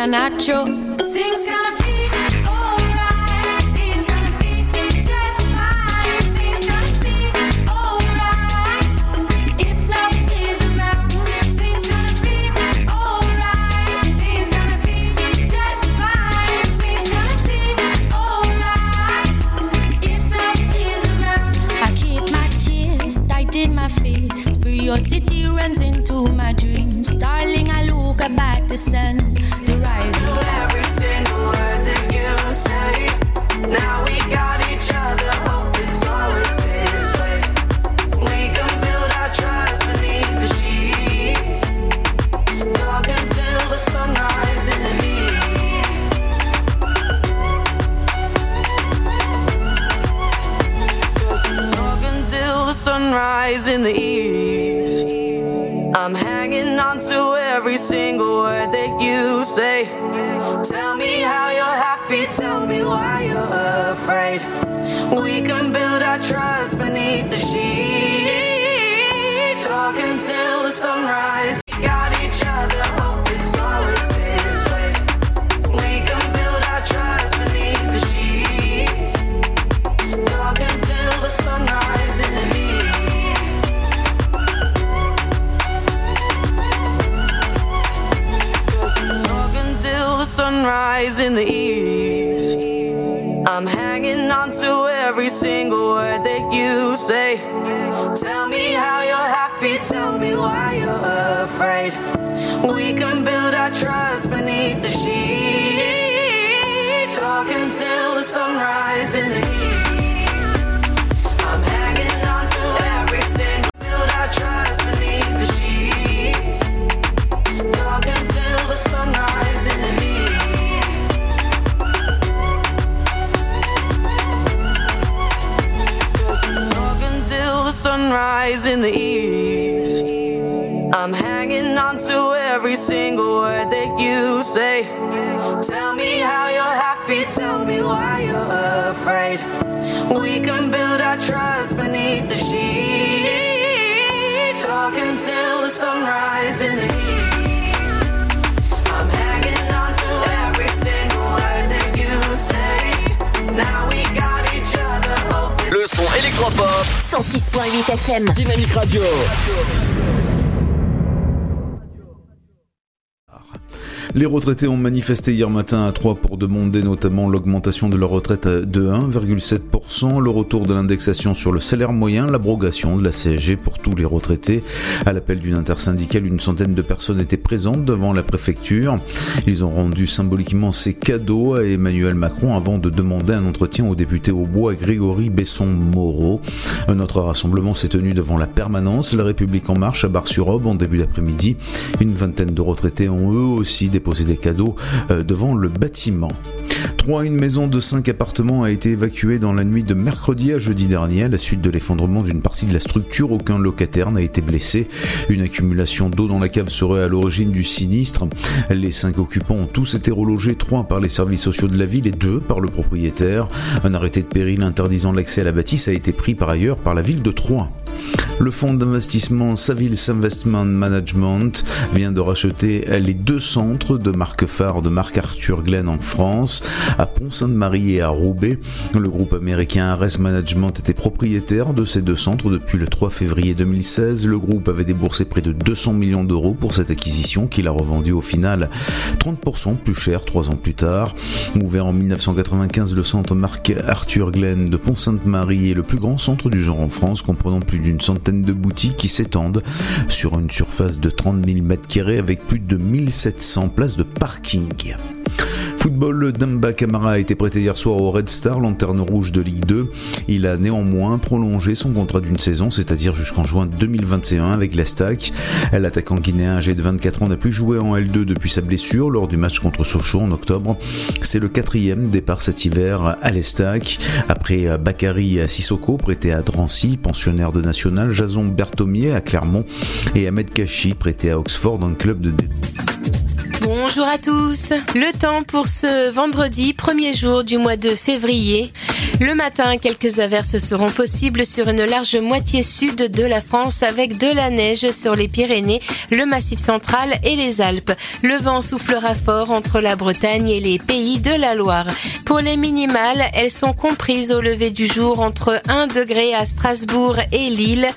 to look FM. Dynamique Radio. Les retraités ont manifesté hier matin à Troyes pour demander notamment l'augmentation de leur retraite de 1,7%, le retour de l'indexation sur le salaire moyen, l'abrogation de la CSG pour tous les retraités. À l'appel d'une intersyndicale, une centaine de personnes étaient présentes devant la préfecture. Ils ont rendu symboliquement ces cadeaux à Emmanuel Macron avant de demander un entretien au député au bois Grégory Besson-Moreau. Un autre rassemblement s'est tenu devant la permanence La République en marche à Bar-sur-Aube en début d'après-midi. Une vingtaine de retraités ont eux aussi déposé des cadeaux euh, devant le bâtiment. 3. Une maison de 5 appartements a été évacuée dans la nuit de mercredi à jeudi dernier à la suite de l'effondrement d'une partie de la structure. Aucun locataire n'a été blessé. Une accumulation d'eau dans la cave serait à l'origine du sinistre. Les 5 occupants ont tous été relogés, 3 par les services sociaux de la ville et 2 par le propriétaire. Un arrêté de péril interdisant l'accès à la bâtisse a été pris par ailleurs par la ville de Troyes. Le fonds d'investissement Savils Investment Management vient de racheter les deux centres de marque phare de Marc Arthur Glenn en France, à Pont-Sainte-Marie et à Roubaix. Le groupe américain Ares Management était propriétaire de ces deux centres depuis le 3 février 2016. Le groupe avait déboursé près de 200 millions d'euros pour cette acquisition qu'il a revendue au final 30% plus cher trois ans plus tard. Ouvert en 1995, le centre Marc Arthur Glenn de Pont-Sainte-Marie est le plus grand centre du genre en France, comprenant plus d'une centaine de boutiques qui s'étendent sur une surface de 30 000 m2 avec plus de 1700 places de parking. Football, Damba Camara a été prêté hier soir au Red Star, lanterne rouge de Ligue 2. Il a néanmoins prolongé son contrat d'une saison, c'est-à-dire jusqu'en juin 2021 avec l'Estac. L'attaquant guinéen âgé de 24 ans n'a plus joué en L2 depuis sa blessure lors du match contre Sochaux en octobre. C'est le quatrième départ cet hiver à l'Estac. Après Bakary Sissoko, prêté à Drancy, pensionnaire de National, Jason Berthomier à Clermont et Ahmed Kachi, prêté à Oxford le club de Bonjour à tous. Le temps pour ce vendredi, premier jour du mois de février. Le matin, quelques averses seront possibles sur une large moitié sud de la France avec de la neige sur les Pyrénées, le Massif central et les Alpes. Le vent soufflera fort entre la Bretagne et les pays de la Loire. Pour les minimales, elles sont comprises au lever du jour entre 1 degré à Strasbourg et Lille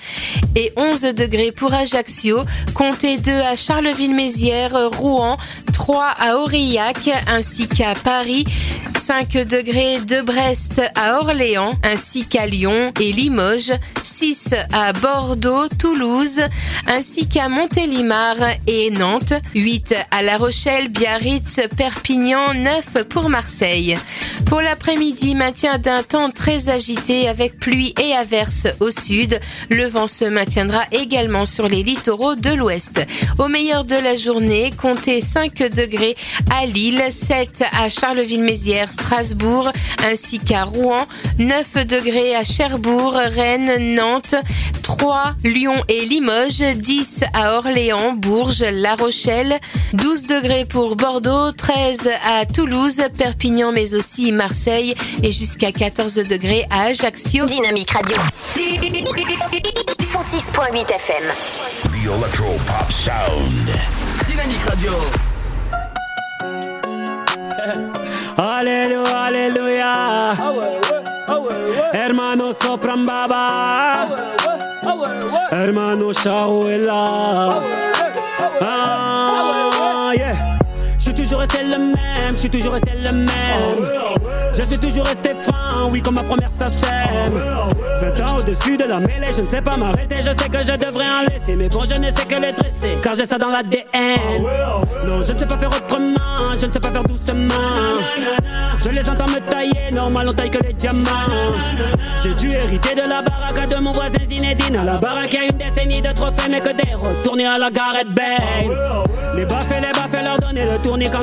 et 11 degrés pour Ajaccio. Comptez 2 à Charleville-Mézières, Rouen, 3 à Aurillac ainsi qu'à Paris. 5 degrés de Brest à Orléans ainsi qu'à Lyon et Limoges, 6 à Bordeaux, Toulouse ainsi qu'à Montélimar et Nantes, 8 à La Rochelle, Biarritz, Perpignan, 9 pour Marseille. Pour l'après-midi, maintien d'un temps très agité avec pluie et averses au sud. Le vent se maintiendra également sur les littoraux de l'ouest. Au meilleur de la journée, comptez 5 degrés à Lille, 7 à Charleville-Mézières, Strasbourg ainsi qu'à Rouen, 9 degrés à Cherbourg, Rennes, Nantes, 3 Lyon et Limoges, 10 à Orléans, Bourges, La Rochelle, 12 degrés pour Bordeaux, 13 à Toulouse, Perpignan mais aussi Marseille et jusqu'à 14 degrés à Ajaccio. Dynamique Radio. 106.8 FM. The Electro Pop Sound. Dynamique Radio. Aleluya, aleluya. Hermano sopran baba. Hermano shahuela. Ah. Toujours resté le même, je suis toujours resté le même. Je suis toujours resté franc, oui, comme ma première ça sème. 20 ans au-dessus de la mêlée, je ne sais pas m'arrêter, je sais que je devrais en laisser. Mais bon, je ne sais que les dresser, car j'ai ça dans l'ADN. Non, je ne sais pas faire autrement, je ne sais pas faire doucement. Je les entends me tailler, normal, on taille que les diamants. J'ai dû hériter de la baraque de mon voisin Zinedine. À la baraque, y a une décennie de trophées, mais que des retournés à la Gareth Bale. Les baffes et les baffes, leur donner le tournis quand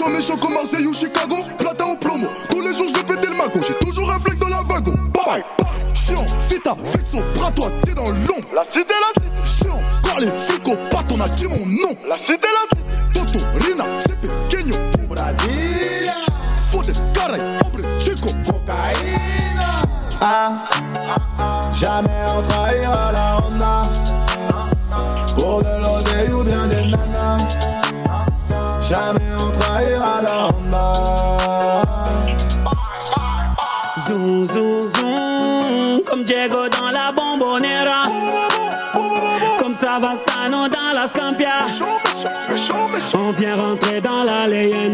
Méchant, méchant, comme Marseille ou Chicago. Platin au plomo, tous les jours je vais péter le mago. J'ai toujours un flingue dans la wagon. Bye bye, bye. Chiant, vita, fixo, bras toi, t'es dans l'ombre. La cité, la cité. Chiant, quand les flics au pat, on a dit mon nom. La cité, la cité. Toto, Rina, c'est pequeño. Au Brasilia. Fodes, caray, hombre, chico. Cocaïna. Ah, jamais on trahira la Honda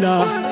leyenda.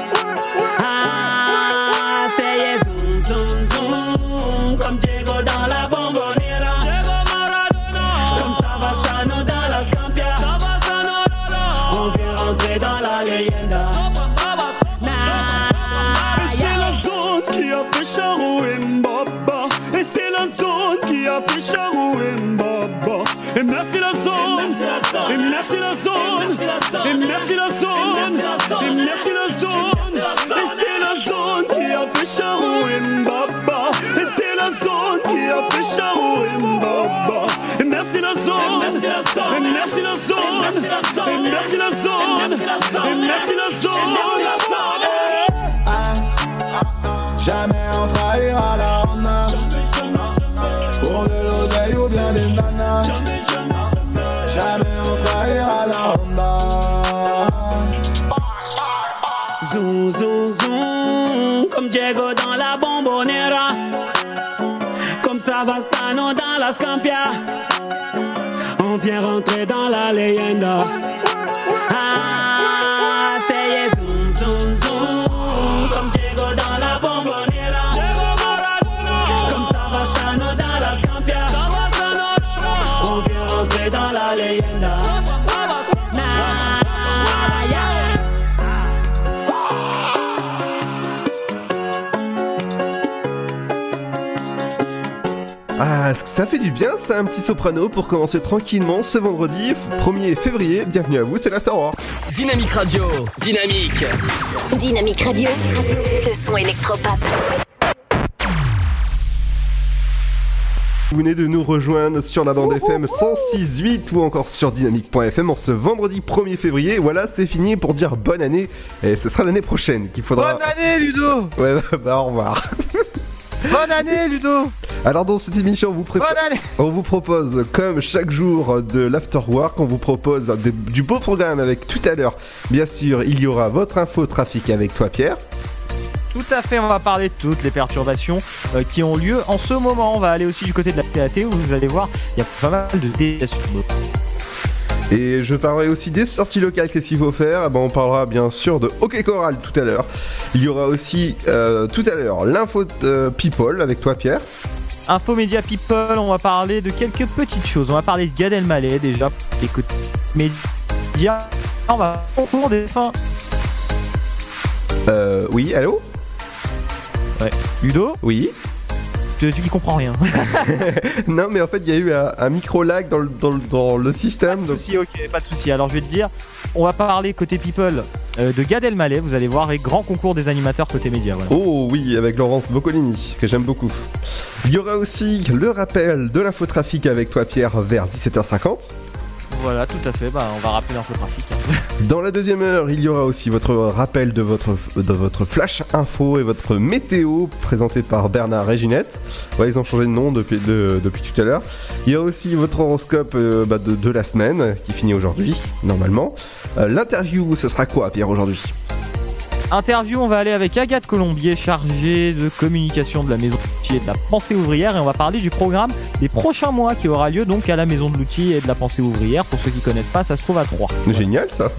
Leyenda. Ça fait du bien, ça, un petit soprano pour commencer tranquillement ce vendredi 1er février. Bienvenue à vous, c'est l'Afterwork. Dynamique Radio, dynamique. Dynamique Radio, le son électropop. Vous venez de nous rejoindre sur la bande FM 106.8 ou encore sur dynamique.fm en ce vendredi 1er février. Voilà, c'est fini pour dire bonne année. Et ce sera l'année prochaine qu'il faudra. Bonne année, Ludo Ouais, bah, bah, au revoir. Bonne année, Ludo Alors dans cette émission, on vous, on propose, comme chaque jour de l'afterwork, on vous propose des- du beau programme avec tout à l'heure. Bien sûr, il y aura votre info trafic avec toi, Pierre. Tout à fait, on va parler de toutes les perturbations euh, qui ont lieu en ce moment. On va aller aussi du côté de la TAT où vous allez voir, il y a pas mal de déviations. Et je parlerai aussi des sorties locales, qu'est-ce qu'il faut faire? Eh ben, On parlera bien sûr de Hockey Choral tout à l'heure. Il y aura aussi euh, tout à l'heure l'info euh, People avec toi, Pierre. Info Média People, on va parler de quelques petites choses. On va parler de Gad Elmaleh déjà. Écoute, média. On va au des fins. Euh, oui, allô? Ouais. Ludo, Oui. Tu, y comprends rien. non, mais en fait, il y a eu un, un micro-lag dans le, dans le- dans le système. Pas Donc... de souci, ok, pas de souci. Alors je vais te dire, on va parler côté People euh, de Gad Elmaleh. Vous allez voir, et grand concours des animateurs côté média. Voilà. Oh oui, avec Laurence Boccolini, que j'aime beaucoup. Il y aura aussi le rappel de l'infotrafic avec toi, Pierre, vers 17h50. Voilà, tout à fait. Bah, on va rappeler l'infotrafic. Dans la deuxième heure, il y aura aussi votre rappel de votre, de votre flash info et votre météo présenté par Bernard et Ginette. Ouais, ils ont changé de nom depuis, de- depuis tout à l'heure. Il y a aussi votre horoscope euh, bah, de, de la semaine qui finit aujourd'hui, normalement. Euh, L'interview, ce sera quoi, Pierre, aujourd'hui? Interview, on va aller avec Agathe Colombier, chargée de communication de la Maison de la Pensée Ouvrière, et on va parler du programme des prochains mois qui aura lieu donc à la Maison de l'Outil et de la Pensée Ouvrière. Pour ceux qui connaissent pas, ça se trouve à Troyes. Génial ça.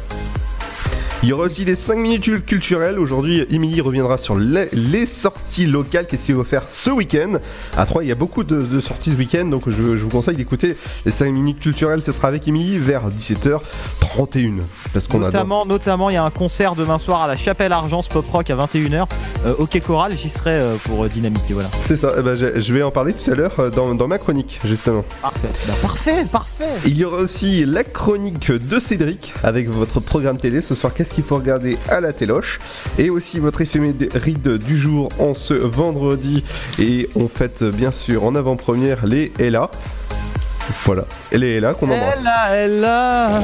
Il y aura aussi les 5 minutes culturelles. Aujourd'hui, Émilie reviendra sur les, les sorties locales. Qu'est-ce qu'il faut faire ce week-end À 3, il y a beaucoup de, de sorties ce week-end, donc je, je vous conseille d'écouter les 5 minutes culturelles. Ce sera avec Émilie vers 17h31. Parce qu'on adore. Notamment, notamment, il y a un concert demain soir à la Chapelle Argence Pop Rock à 21h. Euh, ok Choral, j'y serai euh, pour euh, Dynamique. et Voilà. C'est ça, eh ben, je, je vais en parler tout à l'heure euh, dans, dans ma chronique, justement. Parfait. Bah, parfait, parfait. Il y aura aussi la chronique de Cédric avec votre programme télé. Ce soir, qu'est-ce qu'il faut regarder à la téloche Et aussi votre éphéméride du jour en ce vendredi. Et on fête bien sûr en avant-première les Ella. Voilà, et les Ella qu'on embrasse. Elle a, elle a.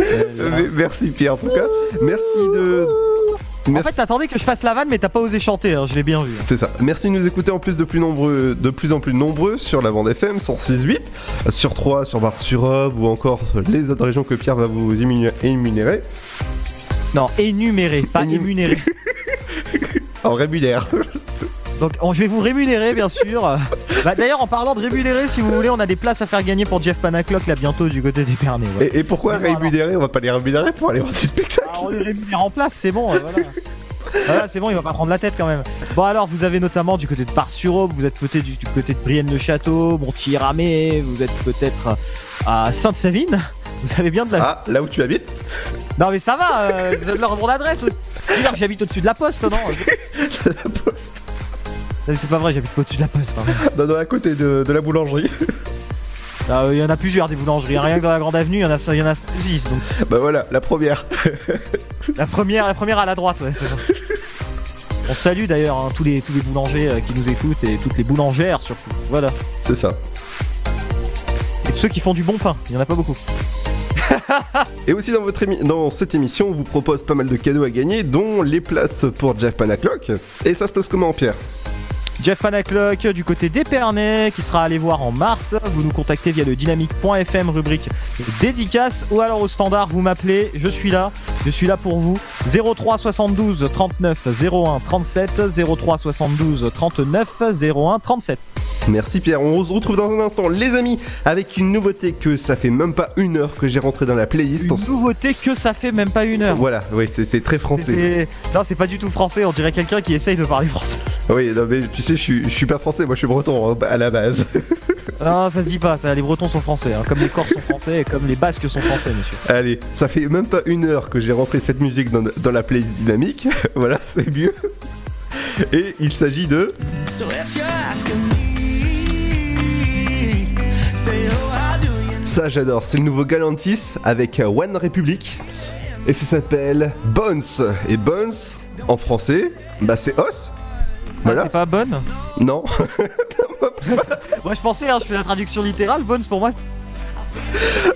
Euh, Merci Pierre en tout cas. Merci de. En fait, t'attendais que je fasse la vanne, mais t'as pas osé chanter, hein, je l'ai bien vu. C'est ça. Merci de nous écouter en plus de plus nombreux, de plus en plus nombreux sur la bande FM 106.8, euh, sur 3, sur Bar sur Aube ou encore les autres régions que Pierre va vous ému- énumérer Non, énuméré, pas émunéré. en rémunère. Donc on- je vais vous rémunérer bien sûr. Bah, D'ailleurs en parlant de rémunérer, si vous voulez, on a des places à faire gagner pour Jeff Panaclock là bientôt du côté des Pernets. ouais. Et, et pourquoi bon, rémunérer? On va pas les rémunérer pour aller voir du spectacle. Ah, on les rémunère en place, c'est bon, euh, voilà. Voilà, c'est bon, il va pas prendre la tête quand même. Bon alors, vous avez notamment du côté de Bar-sur-Aube, vous êtes peut-être du, du côté de Brienne-le-Château, Montier-Ramé, vous êtes peut-être à Sainte-Savine. Vous avez bien de la... Ah, là où tu habites? Non mais ça va, euh, je leur mon adresse aussi. J'habite au-dessus de la poste, non? La poste. Mais C'est pas vrai, j'habite pas au-dessus de la poste. pardon. Non, non, à côté de, de la boulangerie. Ah, Il y en a plusieurs des boulangeries, hein. rien que dans la grande avenue, il y en a, il y en a 6. Donc bah voilà, la première. la première, la première à la droite, ouais, c'est ça. On salue d'ailleurs hein, tous, les, tous les boulangers euh, qui nous écoutent et toutes les boulangères surtout. Voilà. C'est ça. Ceux qui font du bon pain, il y en a pas beaucoup. Et aussi dans, votre émi- dans cette émission, on vous propose pas mal de cadeaux à gagner, dont les places pour Jeff Panaclock. Et ça se passe comment, Pierre? Jeff Panaclock du côté d'Épernay qui sera allé voir en mars. Vous nous contactez via le dynamique.fm rubrique dédicace ou alors au standard vous m'appelez, je suis là, je suis là pour vous. 03 72 39 01 37 03 72 39 01 37. Merci Pierre, on se retrouve dans un instant, les amis, avec une nouveauté que ça fait même pas une heure que j'ai rentré dans la playlist. Une nouveauté que ça fait même pas une heure. Voilà, oui, c'est très français. Non, c'est pas du tout français, on dirait quelqu'un qui essaye de parler français. Oui, non, mais tu sais, je suis, je suis pas français, moi je suis breton hein, à la base. Non, ça se dit pas, ça, les Bretons sont français, hein, comme les Corses sont français et comme les Basques sont français, monsieur. Allez, ça fait même pas une heure que j'ai rentré cette musique dans, dans la playlist dynamique. voilà, c'est mieux. Et il s'agit de. So Ça, j'adore. C'est le nouveau Galantis avec euh, One Republic. Et ça s'appelle Bones. Et Bones, en français, bah c'est os. Voilà. Ah, c'est pas bonne Non. Moi je pensais, hein, je fais la traduction littérale, bonne pour moi.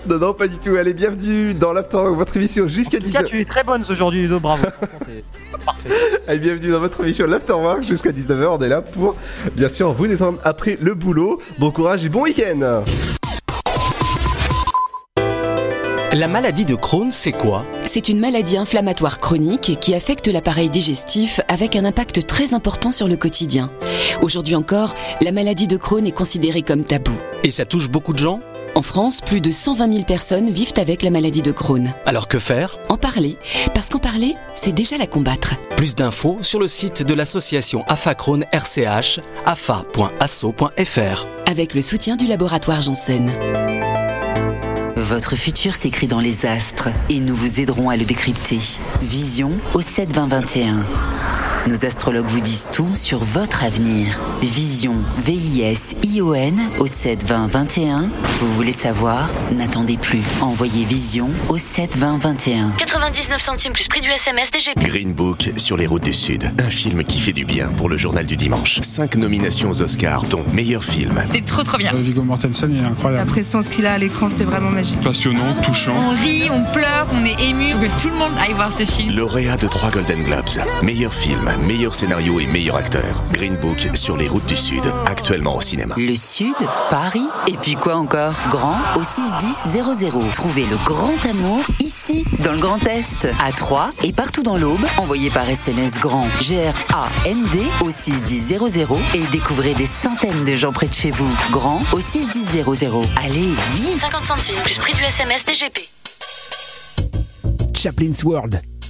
non, non, pas du tout. Allez, bienvenue dans l'After, votre émission jusqu'à En tout cas, 19h. tu es très bonne aujourd'hui, Ludo, bravo. Allez, bienvenue dans votre émission l'Afterwork jusqu'à 19h. On est là pour, bien sûr, vous détendre après le boulot. Bon courage et bon week-end. La maladie de Crohn, c'est quoi? C'est une maladie inflammatoire chronique qui affecte l'appareil digestif avec un impact très important sur le quotidien. Aujourd'hui encore, la maladie de Crohn est considérée comme tabou. Et ça touche beaucoup de gens? En France, plus de 120 000 personnes vivent avec la maladie de Crohn. Alors que faire? En parler, parce qu'en parler, c'est déjà la combattre. Plus d'infos sur le site de l'association AFA Crohn RCH, afa.asso.fr. Avec le soutien du laboratoire Janssen. Votre futur s'écrit dans les astres et nous vous aiderons à le décrypter. Vision au 7 20 21. Nos astrologues vous disent tout sur votre avenir. Vision, V-I-S-I-O-N au 7 20 21. Vous voulez savoir? N'attendez plus. Envoyez Vision au 7 20 21. 99 centimes plus prix du SMS DGP. Green Book sur les routes du Sud. Un film qui fait du bien pour le journal du dimanche. Cinq nominations aux Oscars, dont meilleur film. C'était trop trop bien. Viggo Mortensen, il est La incroyable. prestance qu'il a à l'écran, c'est vraiment magique. Passionnant, touchant. On rit, on pleure, on est ému. Faut que tout le monde aille voir ce film. Lauréat de trois Golden Globes. Meilleur film, meilleur scénario et meilleur acteur. Green Book sur les routes du Sud. Actuellement au cinéma. Le Sud, Paris, et puis quoi encore? Grand au 61000. Trouvez le grand amour ici, dans le Grand Est, à Troyes et partout dans l'Aube. Envoyez par SMS grand G-R-A-N-D au 61000 et découvrez des centaines de gens près de chez vous. Grand au 61000. Allez, vite 50 centimes plus prix du SMS DGP. Chaplin's World.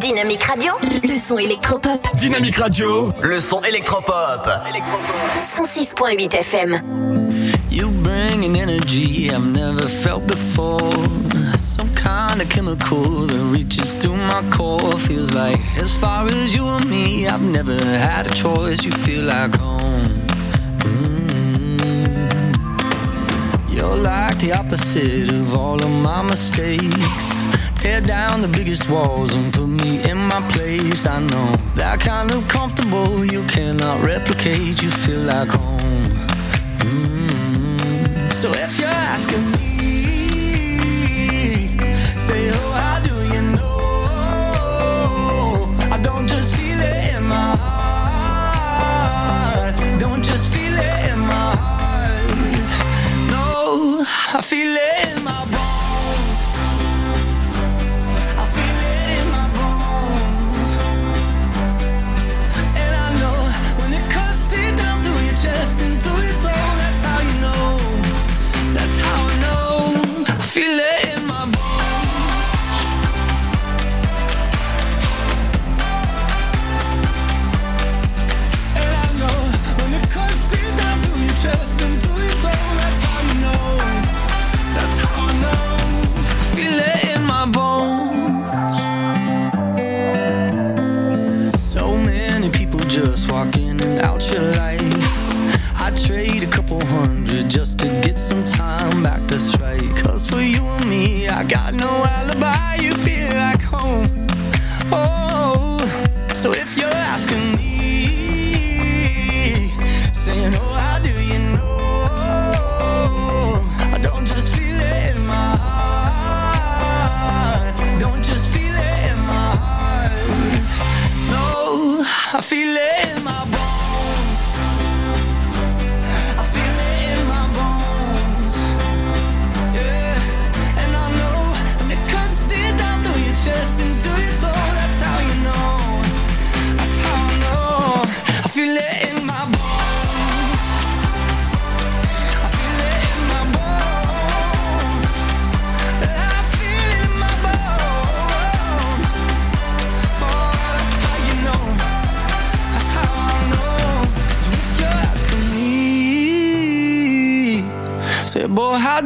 Dynamique Radio, le son électropop. Dynamique Radio, le son électropop. 106.8 FM. You bring an energy I've never felt before. Some kind of chemical that reaches through my core. Feels like as far as you and me, I've never had a choice. You feel like home. You're like the opposite of all of my mistakes. Tear down the biggest walls and put me in my place. I know that kind of comfortable you cannot replicate. You feel like home. Mm. So if you're asking me, I feel it in my bones.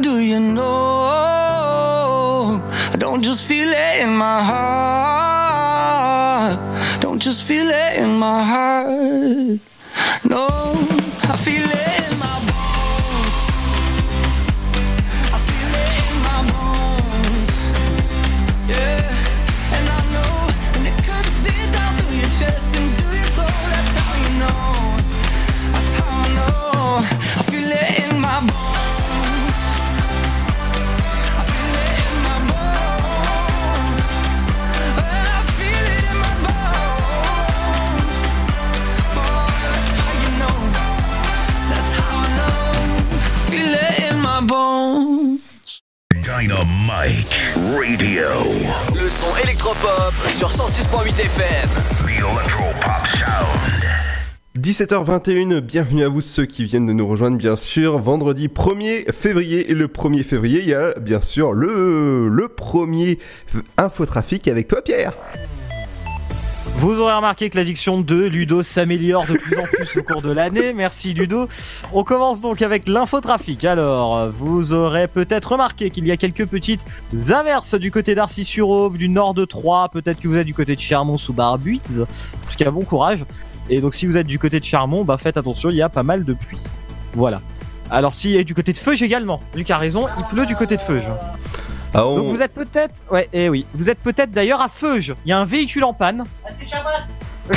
Do you know? 17h21, bienvenue à vous ceux qui viennent de nous rejoindre bien sûr vendredi 1er février et le 1er février il y a bien sûr le, le premier infotrafic avec toi Pierre. Vous aurez remarqué que l'addiction de Ludo s'améliore de plus en plus au cours de l'année. Merci Ludo. On commence donc avec l'infotrafic. Alors, vous aurez peut-être remarqué qu'il y a quelques petites averses du côté d'Arcy-sur-Aube, du nord de Troyes. Peut-être que vous êtes du côté de Chermont sous Barbuise. En tout cas, bon courage. Et donc, si vous êtes du côté de Charmont, bah faites attention, il y a pas mal de pluie. Voilà. Alors, si est du côté de Feuge également, Luc a raison, il pleut du côté de Feuge. Ah, on- Donc vous êtes peut-être, ouais, eh oui, vous êtes peut-être d'ailleurs à Feuge. Il y a un véhicule en panne.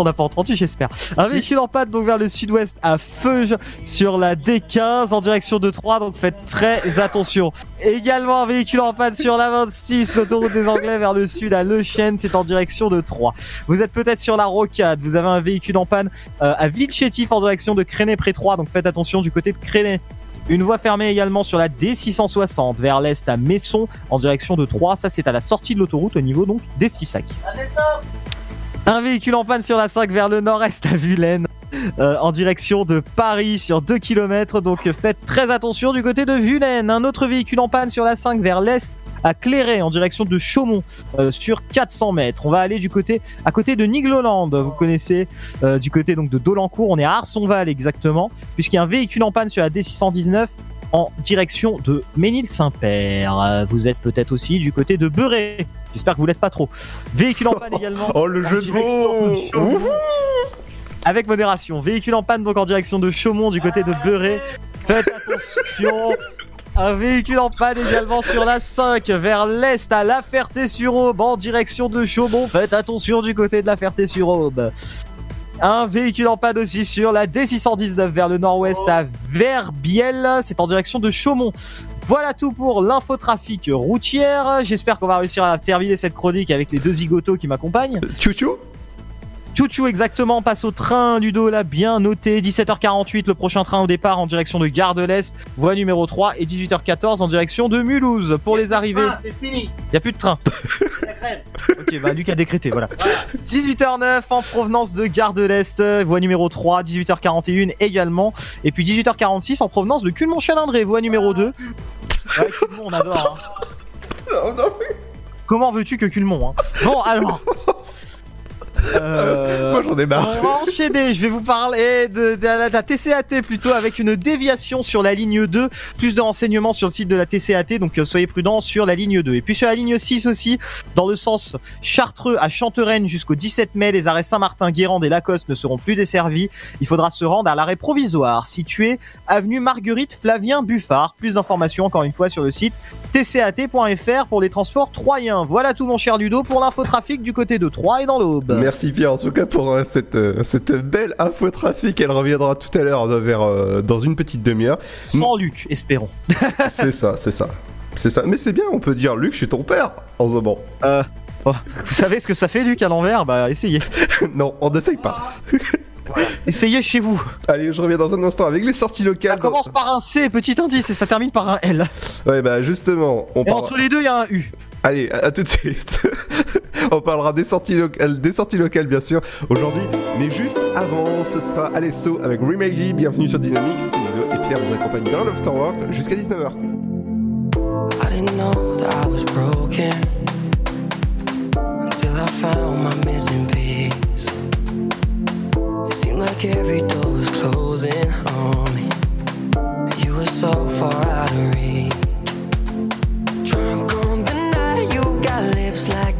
On n'a pas entendu, j'espère. Un véhicule en panne donc vers le sud-ouest à Feuge sur la D15 en direction de Troyes, donc faites très attention. Également un véhicule en panne sur la 26, l'autoroute des Anglais vers le sud à Le Chêne, c'est en direction de Troyes. Vous êtes peut-être sur la rocade, vous avez un véhicule en panne euh, à Villechétif en direction de Créné près Troyes, donc faites attention du côté de Créné. Une voie fermée également sur la D660 vers l'est à Messon en direction de Troyes. Ça, c'est à la sortie de l'autoroute au niveau donc d'Esquissac. Un véhicule en panne sur la 5 vers le nord-est à Vulaine. euh, en direction de Paris sur 2 km. Donc faites très attention du côté de Vulaine. Un autre véhicule en panne sur la 5 vers l'est à Clairet en direction de Chaumont euh, sur 400 mètres. On va aller du côté à côté de Nigloland. Vous connaissez euh, du côté donc de Dolencourt. On est à Arsonval exactement puisqu'il y a un véhicule en panne sur la D619 en direction de Ménil-Saint-Père. Vous êtes peut-être aussi du côté de Beuret. J'espère que vous l'êtes pas trop. Véhicule en panne également. Oh le jeu de mots. Avec modération. Véhicule en panne donc en direction de Chaumont du côté de Beuret. Faites attention. Un véhicule en panne également sur la 5 vers l'est à La Ferté-sur-Aube en direction de Chaumont. Faites attention du côté de La Ferté-sur-Aube. Un véhicule en panne aussi sur la D619 vers le nord-ouest à Verbiel. C'est en direction de Chaumont. Voilà tout pour l'infotrafic routière. J'espère qu'on va réussir à terminer cette chronique avec les deux zigotos qui m'accompagnent. Chouchou Chouchou exactement, on passe au train, Ludo l'a bien noté, 17h48 le prochain train au départ en direction de Gare de l'Est, voie numéro 3 et 18h14 en direction de Mulhouse pour les arrivées. c'est fini. Il a plus de train. ok, bah Luc a décrété, voilà. 18h09 en provenance de Gare de l'Est, voie numéro 3, 18h41 également, et puis 18h46 en provenance de Culmont-Chalindré, voie numéro 2. Ouais, Culmont, on adore. hein. Comment veux-tu que Culmont hein? Bon, alors. Euh, Moi, j'en ai marre. On va enchaîner, je vais vous parler de, de la TCAT plutôt avec une déviation sur la ligne 2. Plus de renseignements sur le site de la TCAT, donc euh, soyez prudents sur la ligne 2. Et puis sur la ligne 6 aussi, dans le sens Chartreux à Chantereine jusqu'au 17 mai, les arrêts Saint-Martin, Guérande et Lacoste ne seront plus desservis. Il faudra se rendre à l'arrêt provisoire situé avenue Marguerite Flavien Buffard. Plus d'informations encore une fois sur le site tcat.fr pour les transports troyens. Voilà tout mon cher Ludo pour l'infotrafic du côté de Troyes et dans l'Aube. Merci Pierre en tout cas pour euh, cette, euh, cette belle infotrafic. Elle reviendra tout à l'heure euh, vers euh, dans une petite demi-heure. Sans Luc, espérons. c'est ça, c'est ça. C'est ça. Mais c'est bien, on peut dire Luc, je suis ton père en ce moment. Euh, oh, vous savez ce que ça fait Luc à l'envers? Bah essayez. non, on n'essaye pas. Essayez chez vous. Allez, je reviens dans un instant avec les sorties locales. Ça commence par un C, petit indice, et ça termine par un L. Ouais, bah justement, on Et parle- entre les deux, il y a un U. Allez, à, à tout de suite. on parlera des sorties locales, des sorties locales bien sûr aujourd'hui, mais juste avant, ce sera Alesso avec Remedy. Bienvenue sur Dynamics. Ludo et Pierre vous accompagnent dans l'Afterwork jusqu'à 19h. I didn't know that I was broken until I found my missing piece. It seemed like every door was closing on me. You were so far out of reach. Got lips like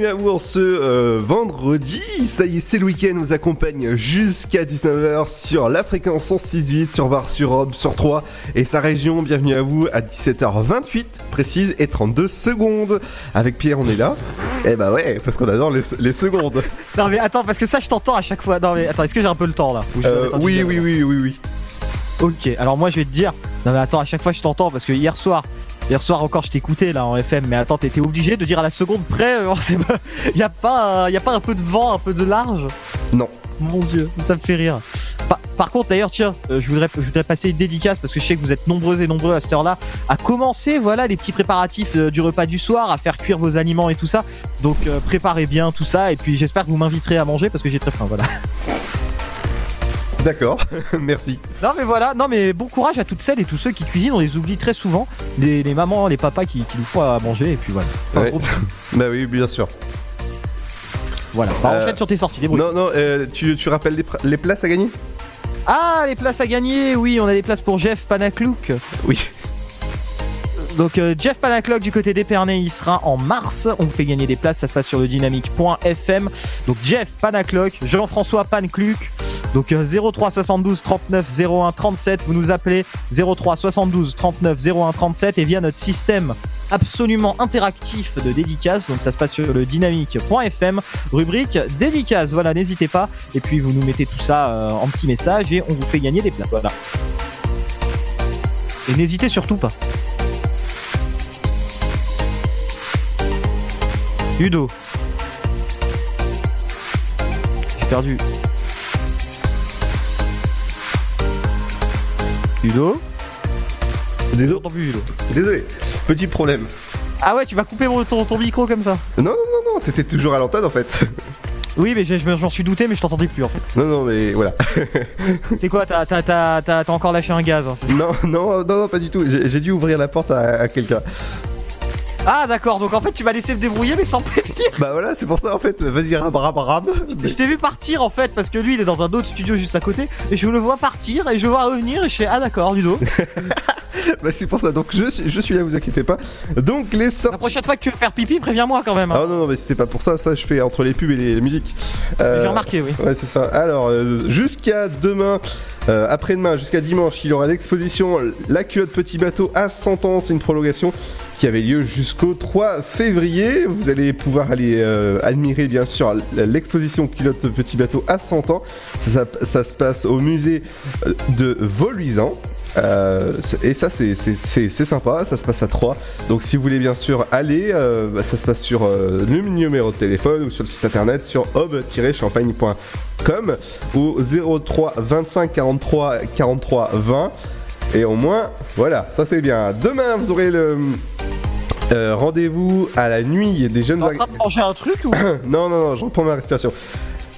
Bienvenue à vous en ce euh, vendredi. Ça y est, c'est le week-end. On vous accompagne jusqu'à 19h sur la fréquence 106.8, sur Var, sur sur 3 et sa région. Bienvenue à vous à 17h28 précise et 32 secondes. Avec Pierre, on est là. Eh bah ouais, parce qu'on adore les, les secondes. Non mais attends, parce que ça je t'entends à chaque fois. Non mais attends, est-ce que j'ai un peu le temps là? Euh, oui, jingle oui, oui, oui, oui. Ok, alors moi je vais te dire. Non mais attends, à chaque fois je t'entends parce que hier soir. Hier soir encore je t'écoutais là en FM mais attends t'étais obligé de dire à la seconde près euh, c'est pas- y a pas y a pas un peu de vent un peu de large? Non Mon dieu ça me fait rire Par, par contre, d'ailleurs, tiens, euh, je, voudrais, je voudrais passer une dédicace parce que je sais que vous êtes nombreux et nombreux à cette heure-là à commencer, voilà, les petits préparatifs euh, du repas du soir, à faire cuire vos aliments et tout ça. Donc, euh, préparez bien tout ça et puis j'espère que vous m'inviterez à manger parce que j'ai très faim, voilà. D'accord, merci. Non mais voilà, non mais bon courage à toutes celles et tous ceux qui cuisinent, on les oublie très souvent, les, les mamans, les papas qui, qui nous font à manger et puis voilà. Enfin, Ouais. gros- bah oui, bien sûr. voilà. Bah, Euh, enchaîne sur tes sorties, débrouille. Non, non, euh, tu, tu rappelles les places à gagner? Ah, les places à gagner, oui, on a des places pour Jeff Panaclouk. Oui. Donc euh, Jeff Panaclock du côté d'Épernay, il sera en mars. On vous fait gagner des places, ça se passe sur le dynamique.fm. Donc Jeff Panaclock, Jean-François Pancluc. Donc euh, 03 72 39 01 37, vous nous appelez 03 72 39 01 37 et via notre système absolument interactif de dédicaces. Donc ça se passe sur le dynamique.fm, rubrique dédicaces. Voilà, n'hésitez pas. Et puis vous nous mettez tout ça euh, en petit message et on vous fait gagner des places. Voilà. Et n'hésitez surtout pas. Ludo. J'ai perdu. Ludo Désolé. J'entends plus Ludo. Désolé, petit problème. Ah ouais, tu vas couper mon- ton, ton micro comme ça Non, non, non, non, t'étais toujours à l'antenne en fait. Oui, mais je me- je m'en suis douté, mais je t'entendais plus en fait. Non, non, mais voilà. C'est quoi T'as t'as- t'as- t'as- t'as encore lâché un gaz hein, c'est ça? Non, non, non, non, pas du tout. J'ai j'ai dû ouvrir la porte à, à quelqu'un. Ah d'accord, donc en fait tu vas laisser me débrouiller mais sans prévenir. Bah voilà, c'est pour ça en fait. Vas-y, rab, rab, rab. Je t'ai vu partir en fait parce que lui il est dans un autre studio juste à côté et je le vois partir et je vois revenir et je fais ah d'accord Ludo. Bah c'est pour ça. Donc je, suis- je suis là, vous inquiétez pas. Donc les La sorties. prochaine fois que tu veux faire pipi, préviens-moi quand même. hein. Ah non, non, mais c'était pas pour ça. Ça, je fais entre les pubs et les, musiques. Euh, J'ai remarqué, oui. Ouais, c'est ça. Alors, euh, jusqu'à demain, euh, après-demain, jusqu'à dimanche, il y aura l'exposition La culotte petit bateau à 100 ans. C'est une prolongation qui avait lieu jusqu'au 3 février. Vous allez pouvoir aller euh, admirer, bien sûr, l'exposition culotte petit bateau à 100 ans. Ça, se passe au musée euh, de Voluisant. Euh, et ça c'est- sympa, ça se passe à 3 donc si vous voulez bien sûr aller, bah, ça se passe sur le numéro de téléphone ou sur le site internet sur hob-champagne.com ou 03 25 43 43 20 et au moins voilà ça c'est bien. Demain vous aurez le euh, rendez-vous à la nuit des jeunes T'es en train de manger un truc ou? Non, non, non, je reprends ma respiration.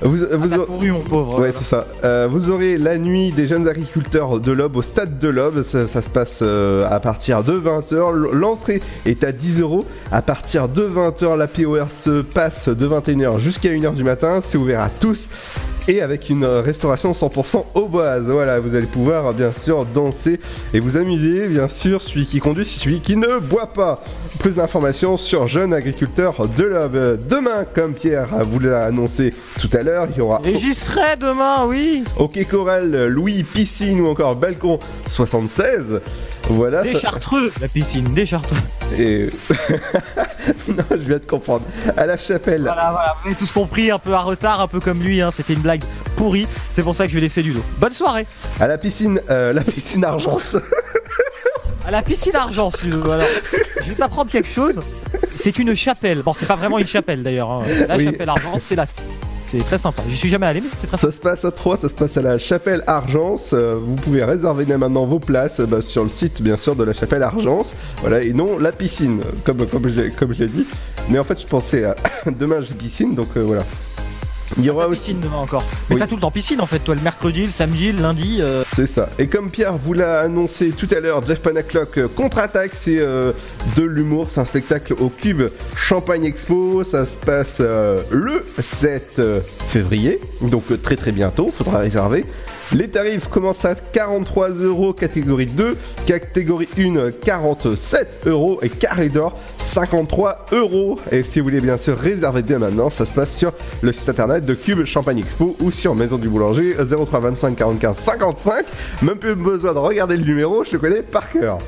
Vous, couru, mon pauvre, Ouais, c'est ça. Euh, vous aurez la nuit des jeunes agriculteurs de l'Aube au stade de l'Aube. Ça, ça se passe euh, à partir de 20h. L'entrée est à 10 euros. À partir de 20h, la POR se passe de 21h jusqu'à 1h du matin. C'est ouvert à tous. Et avec une euh, restauration 100% au boise. Voilà, vous allez pouvoir bien sûr danser et vous amuser. Bien sûr, celui qui conduit, celui qui ne boit pas. Plus d'informations sur Jeunes Agriculteurs de l'Aube. Demain, comme Pierre vous l'a annoncé tout à l'heure, il y aura Et j'y serai demain, oui. Ok Coral, Louis, Piscine ou encore Balcon 76. Voilà. Des ça- chartreux, la piscine, des chartreux. Et. non, je viens de comprendre. À la chapelle. Voilà, voilà, vous avez tous compris, un peu à retard, un peu comme lui, hein, c'était une blague pourrie. C'est pour ça que je vais laisser Ludo. Bonne soirée. À la piscine, euh, la piscine Argence. À la piscine Argence, Ludo. Alors, je vais t'apprendre quelque chose. C'est une chapelle. Bon, c'est pas vraiment une chapelle d'ailleurs. hein. La Oui. chapelle Argence, c'est là. C'est très sympa. Je suis jamais allé, mais c'est très Ça se passe à 3, ça se passe à la chapelle Argence. Euh, vous pouvez réserver dès maintenant vos places euh, bah, sur le site, bien sûr, de la chapelle Argence. Voilà, et non la piscine, comme, comme je l'ai comme je l'ai dit. Mais en fait, je pensais à. Demain, j'ai piscine, donc euh, voilà. Il y aura aussi. demain encore. Mais Oui. t'as tout le temps piscine en fait, toi, le mercredi, le samedi, le lundi. euh, C'est ça. Et comme Pierre vous l'a annoncé tout à l'heure, Jeff Panaclock euh, contre-attaque, c'est euh, de l'humour, c'est un spectacle au Cube Champagne Expo, ça se passe le 7 euh, février, donc très très bientôt, faudra réserver. Les tarifs commencent à 43 euros catégorie 2, catégorie 1 47 euros et carré d'or 53 euros. Et si vous voulez bien sûr réserver dès maintenant, ça se passe sur le site internet de Cube Champagne Expo ou sur Maison du Boulanger 03 25 45 55. Même plus besoin de regarder le numéro, je le connais par cœur.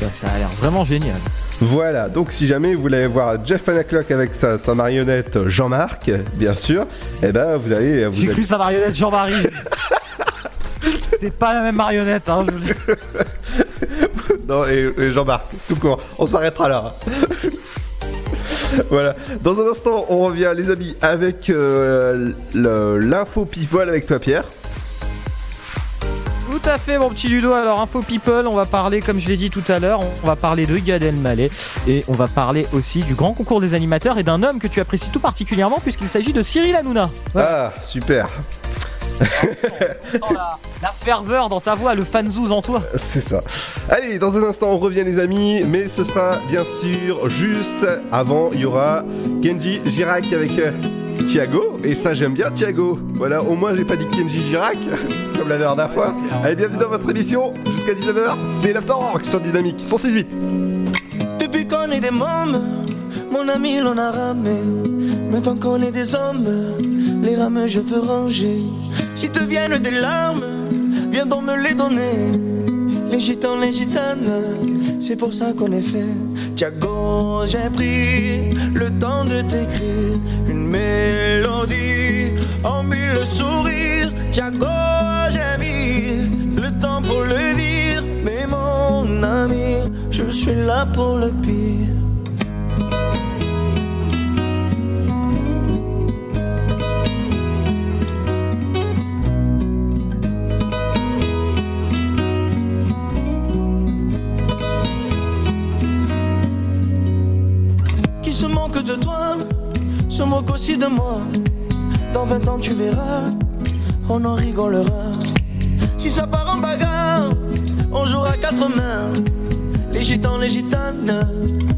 bah, ça a l'air vraiment génial. Voilà, donc si jamais vous voulez voir Jeff Panaclock avec sa, sa marionnette Jean-Marc, bien sûr, et ben vous allez. Vous J'ai cru sa marionnette Jean-Marie. C'est pas la même marionnette, hein. je vous dis. Non, et, et Jean-Marc, tout court. On s'arrêtera là. voilà. Dans un instant, on revient, les amis, avec euh, l'info people avec toi, Pierre. Tout à fait, mon petit Ludo. Alors, Info People, on va parler, comme je l'ai dit tout à l'heure, on va parler de Gad Elmaleh et on va parler aussi du grand concours des animateurs et d'un homme que tu apprécies tout particulièrement puisqu'il s'agit de Cyril Hanouna. Ah, super. Oh, la, la ferveur dans ta voix, le fanzouz en toi. C'est ça. Allez, dans un instant, on revient, les amis. Mais ce sera bien sûr juste avant. Il y aura Kenji Girac avec euh, Thiago. Et ça, j'aime bien Thiago. Voilà, au moins, j'ai pas dit Kenji Girac, comme la dernière fois. Allez, bienvenue dans votre émission. Jusqu'à 19h, c'est l'Afterwork sur Dynamique 106.8. Depuis qu'on est des mômes, mon ami l'on a ramé. Maintenant qu'on est des hommes, les rames je veux ranger. Si te viennent des larmes, viens donc me les donner. Les gitans, les gitanes, c'est pour ça qu'on est fait. Tiago, j'ai pris le temps de t'écrire une mélodie en mille sourires. Tiago, j'ai mis le temps pour le dire. Mais mon ami, je suis là pour le pire. De toi, se moque aussi de moi. Dans 20 ans, tu verras, on en rigolera. Si ça part en bagarre, on jouera quatre mains. Les gitans, les gitanes,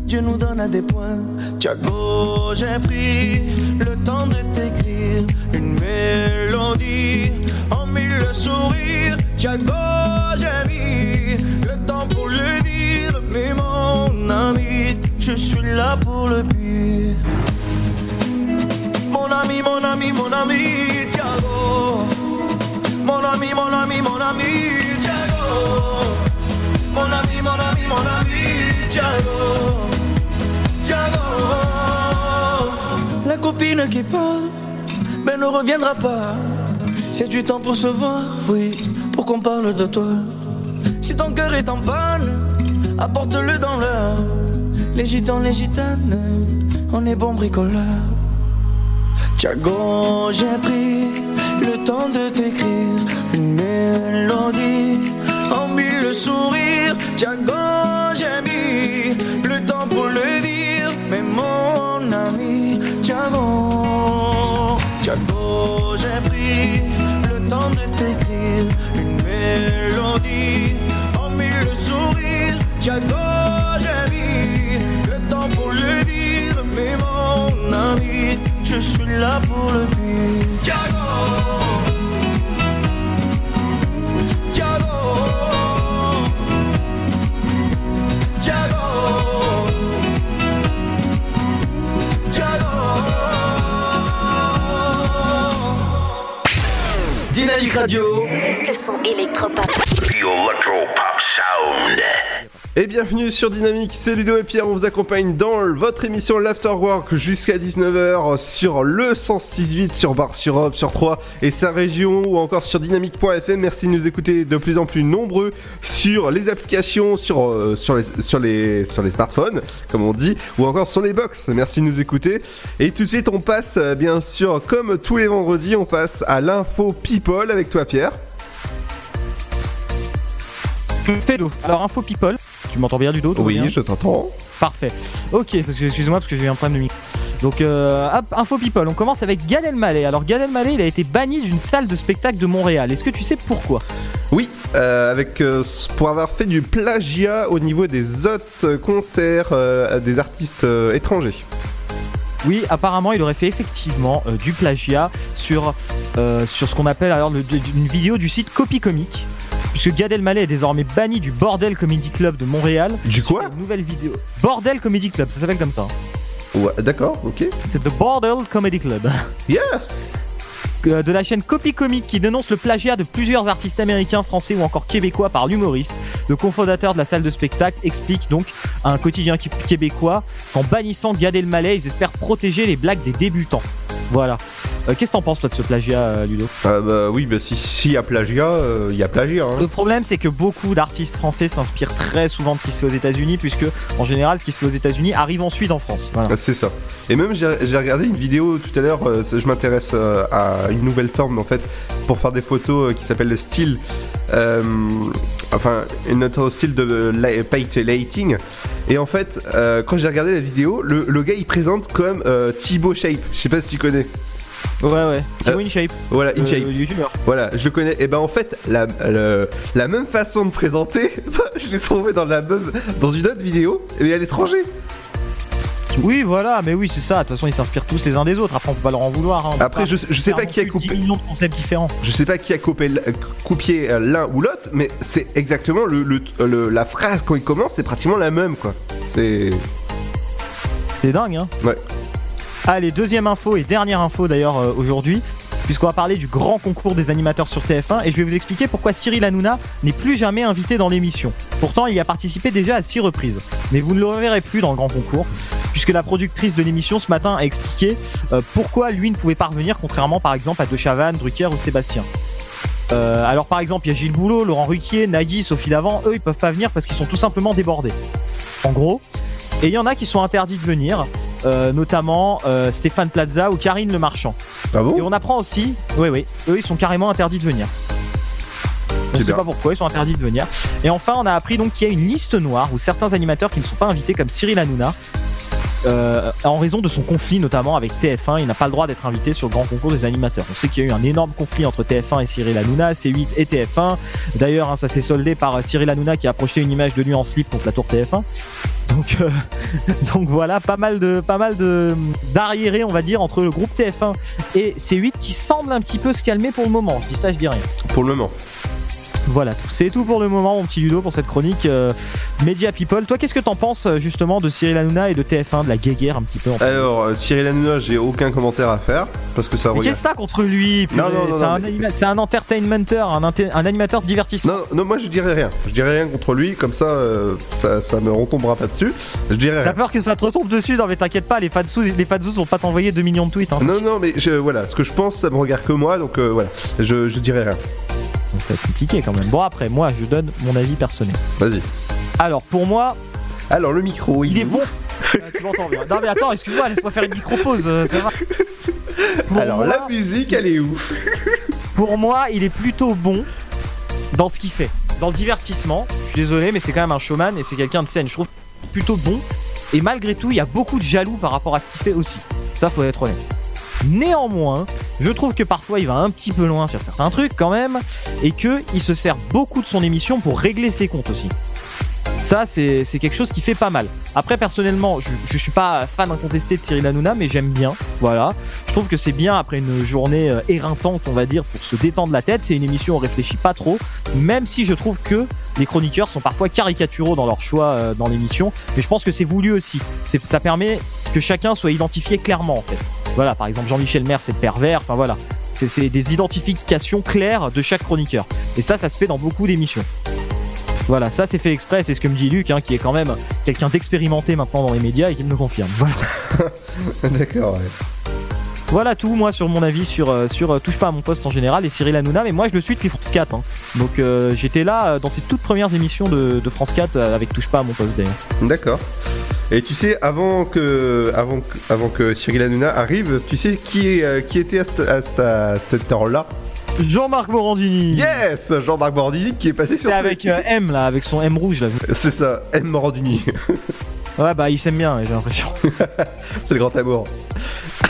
Dieu nous donne à des points. Tiago, j'ai pris le temps de t'écrire une mélodie en mille sourires. Tiago, j'ai mis le temps pour le dire. Mais mon ami, je suis là pour le pire. Mon ami, mon ami, mon ami, Tiago. Mon ami, mon ami, mon ami, Tiago. Mon ami, mon ami, mon ami, Tiago. Tiago. La copine qui part, mais ne reviendra pas. C'est du temps pour se voir, oui, pour qu'on parle de toi. Si ton cœur est en panne, apporte-le dans l'heure. Les gitans, les gitanes, on est bons bricoleurs. Tiago, j'ai pris le temps de t'écrire une mélodie en mille sourires. Tiago, j'ai mis le temps pour le dire. Mais mon ami, Tiago, Tiago, j'ai pris le temps de t'écrire une mélodie en mille sourires. Tiago, là pour le pire. Tiago. Tiago. Tiago. Dynamique Radio. Le son électropop. The Electro Pop Sound. Et bienvenue sur Dynamique, c'est Ludo et Pierre, on vous accompagne dans votre émission l'Afterwork jusqu'à 19h sur le 106.8 sur Bar sur Europe, sur 3 et sa région ou encore sur dynamique.fm. Merci de nous écouter de plus en plus nombreux sur les applications, sur, euh, sur, les, smartphones, comme on dit, ou encore sur les box. Merci de nous écouter. Et tout de suite, on passe, euh, bien sûr, comme tous les vendredis, on passe à l'info People avec toi, Pierre. Fedo. Alors, info people. Tu m'entends bien du dos Oui, je t'entends. Parfait. Ok, parce que excuse-moi parce que j'ai eu un problème de micro. Donc, euh, hop, info people. On commence avec Gad Elmaleh. Alors, Gad Elmaleh, il a été banni d'une salle de spectacle de Montréal. Est-ce que tu sais pourquoi? Oui, euh, avec euh, pour avoir fait du plagiat au niveau des autres concerts euh, des artistes euh, étrangers. Oui, apparemment, il aurait fait effectivement du plagiat sur, sur ce qu'on appelle alors le- une vidéo du site Copy Comic. Puisque Gad Elmaleh est désormais banni du Bordel Comedy Club de Montréal. Du quoi Une nouvelle vidéo. Bordel Comedy Club, ça s'appelle comme ça. Ouais, d'accord, ok. C'est The Bordel Comedy Club. Yes De la chaîne Copy Comic qui dénonce le plagiat de plusieurs artistes américains, français ou encore québécois par l'humoriste. Le cofondateur de la salle de spectacle explique donc à un quotidien québécois qu'en bannissant Gad Elmaleh, ils espèrent protéger les blagues des débutants. Voilà. Euh, Qu'est-ce que t'en penses toi de ce plagiat, euh, Ludo? Ah bah oui, bah si- s'il y a plagiat, euh, il y a plagiat. hein. Le problème, c'est que beaucoup d'artistes français s'inspirent très souvent de ce qui se fait aux États-Unis, puisque en général, ce qui se fait aux États-Unis arrive ensuite en France. Voilà. C'est ça. Et même j'ai regardé une vidéo tout à l'heure, euh, je m'intéresse euh, à une nouvelle forme en fait pour faire des photos euh, qui s'appelle le style. euh, enfin une autre style de la- painting. Et en fait, euh, quand j'ai regardé la vidéo, le, le gars il présente comme euh, Thibaut Shape. Je sais pas si tu connais. Ouais, ouais. Thibaut InShape. Voilà, InShape. youtubeur. Voilà, je le connais. Et ben en fait, la, le- la même façon de présenter, je l'ai trouvé dans la même, dans une autre vidéo, mais à l'étranger. Oui, voilà, mais oui, c'est ça. De toute façon, ils s'inspirent tous les uns des autres. Après, on peut pas leur en vouloir. hein. Après, je, je sais pas qui a coupé. 10 millions de concepts différents. Je sais pas qui a coupé, copié euh, l'un ou l'autre, mais c'est exactement le, le- le- la phrase quand il commence, c'est pratiquement la même quoi. C'est. C'est dingue, hein. Ouais. Allez, deuxième info et dernière info d'ailleurs euh, aujourd'hui, puisqu'on va parler du grand concours des animateurs sur TF1 et je vais vous expliquer pourquoi Cyril Hanouna n'est plus jamais invité dans l'émission. Pourtant, il y a participé déjà à six reprises, mais vous ne le reverrez plus dans le grand concours, puisque la productrice de l'émission ce matin a expliqué euh, pourquoi lui ne pouvait pas revenir, contrairement par exemple à De Chavannes, Drucker ou Sébastien. Euh, alors par exemple, il y a Gilles Boulot, Laurent Ruquier, Nagui, Sophie Davant, eux ils peuvent pas venir parce qu'ils sont tout simplement débordés. En gros. Et il y en a qui sont interdits de venir, euh, notamment euh, Stéphane Plaza ou Karine Le Marchand. Ah bon Et on apprend aussi, oui oui, eux ils sont carrément interdits de venir. On ne sait bien. pas pourquoi, ils sont interdits de venir. Et enfin, on a appris donc qu'il y a une liste noire où certains animateurs qui ne sont pas invités, comme Cyril Hanouna, euh, en raison de son conflit notamment avec TF1, il n'a pas le droit d'être invité sur le grand concours des animateurs. On sait qu'il y a eu un énorme conflit entre TF1 et Cyril Hanouna, C8 et TF1. D'ailleurs, hein, ça s'est soldé par Cyril Hanouna qui a projeté une image de lui en slip contre la tour TF1. Donc, euh, donc voilà, pas mal de pas mal de d'arriérés, on va dire, entre le groupe TF1 et C8 qui semble un petit peu se calmer pour le moment. Je dis ça, je dis rien. Pour le moment. Voilà, tout. c'est tout pour le moment, mon petit Ludo, pour cette chronique euh, Media People. Toi, qu'est-ce que t'en penses euh, justement de Cyril Hanouna et de TF1, de la guéguerre un petit peu en fait? Alors, euh, Cyril Hanouna, j'ai aucun commentaire à faire parce que ça Mais qu'est-ce que t'as contre lui purée? Non, non, non, C'est un, entertainmenter, un, animateur de divertissement. Non, non, moi je dirais rien. Je dirais rien contre lui, comme ça, euh, ça, ça me retombera pas dessus. Je dirais T'as peur que ça te retombe dessus? Non, mais t'inquiète pas, les fans les fans vont pas t'envoyer 2 millions de tweets. Hein. Non, non, mais je, voilà, ce que je pense, ça me regarde que moi, donc voilà, je, je dirais rien. Ça va être compliqué quand même. Bon, après, moi, je donne mon avis personnel. Vas-y. Alors, pour moi, Alors, le micro, il, il est bon. Ah, tu m'entends bien. Non, mais attends, excuse-moi, laisse-moi faire une micro-pause, euh, ça va. Pour Alors, moi- la musique, elle est où Pour moi, il est plutôt bon dans ce qu'il fait. Dans le divertissement, je suis désolé, mais c'est quand même un showman et c'est quelqu'un de scène. Je trouve plutôt bon. Et malgré tout, il y a beaucoup de jaloux par rapport à ce qu'il fait aussi. Ça, faut être honnête. Néanmoins, je trouve que parfois il va un petit peu loin sur certains trucs quand même, et que il se sert beaucoup de son émission pour régler ses comptes aussi. Ça, c'est quelque chose qui fait pas mal. Après, personnellement, je, je suis pas fan incontesté de Cyril Hanouna, mais j'aime bien. Voilà. Je trouve que c'est bien après une journée euh, éreintante, on va dire, pour se détendre la tête. C'est une émission où on réfléchit pas trop, même si je trouve que les chroniqueurs sont parfois caricaturaux dans leur choix euh, dans l'émission. Mais je pense que c'est voulu aussi. Ça permet que chacun soit identifié clairement, en fait. Voilà, par exemple, Jean-Michel Maire, c'est pervers. Enfin voilà. C'est des identifications claires de chaque chroniqueur. Et ça, ça se fait dans beaucoup d'émissions. Voilà, ça c'est fait exprès, c'est ce que me dit Luc, hein, qui est quand même quelqu'un d'expérimenté maintenant dans les médias et qui me confirme. D'accord, ouais. Voilà tout, moi, sur mon avis sur, euh, sur euh, Touche pas à mon poste en général et Cyril Hanouna, mais moi je le suis depuis France 4. hein. Donc euh, j'étais là dans ces toutes premières émissions de, de France 4 euh, avec Touche pas à mon poste d'ailleurs. D'accord. Et tu sais, avant que, avant que, avant que Cyril Hanouna arrive, tu sais qui, est, euh, qui était à, cette- à cette- à cette heure-là? Jean-Marc Morandini Yes Jean-Marc Morandini qui est passé sur avec euh, M là, avec son M rouge là. C'est ça, M. Morandini. Ouais, bah il s'aime bien, j'ai l'impression. C'est le grand amour.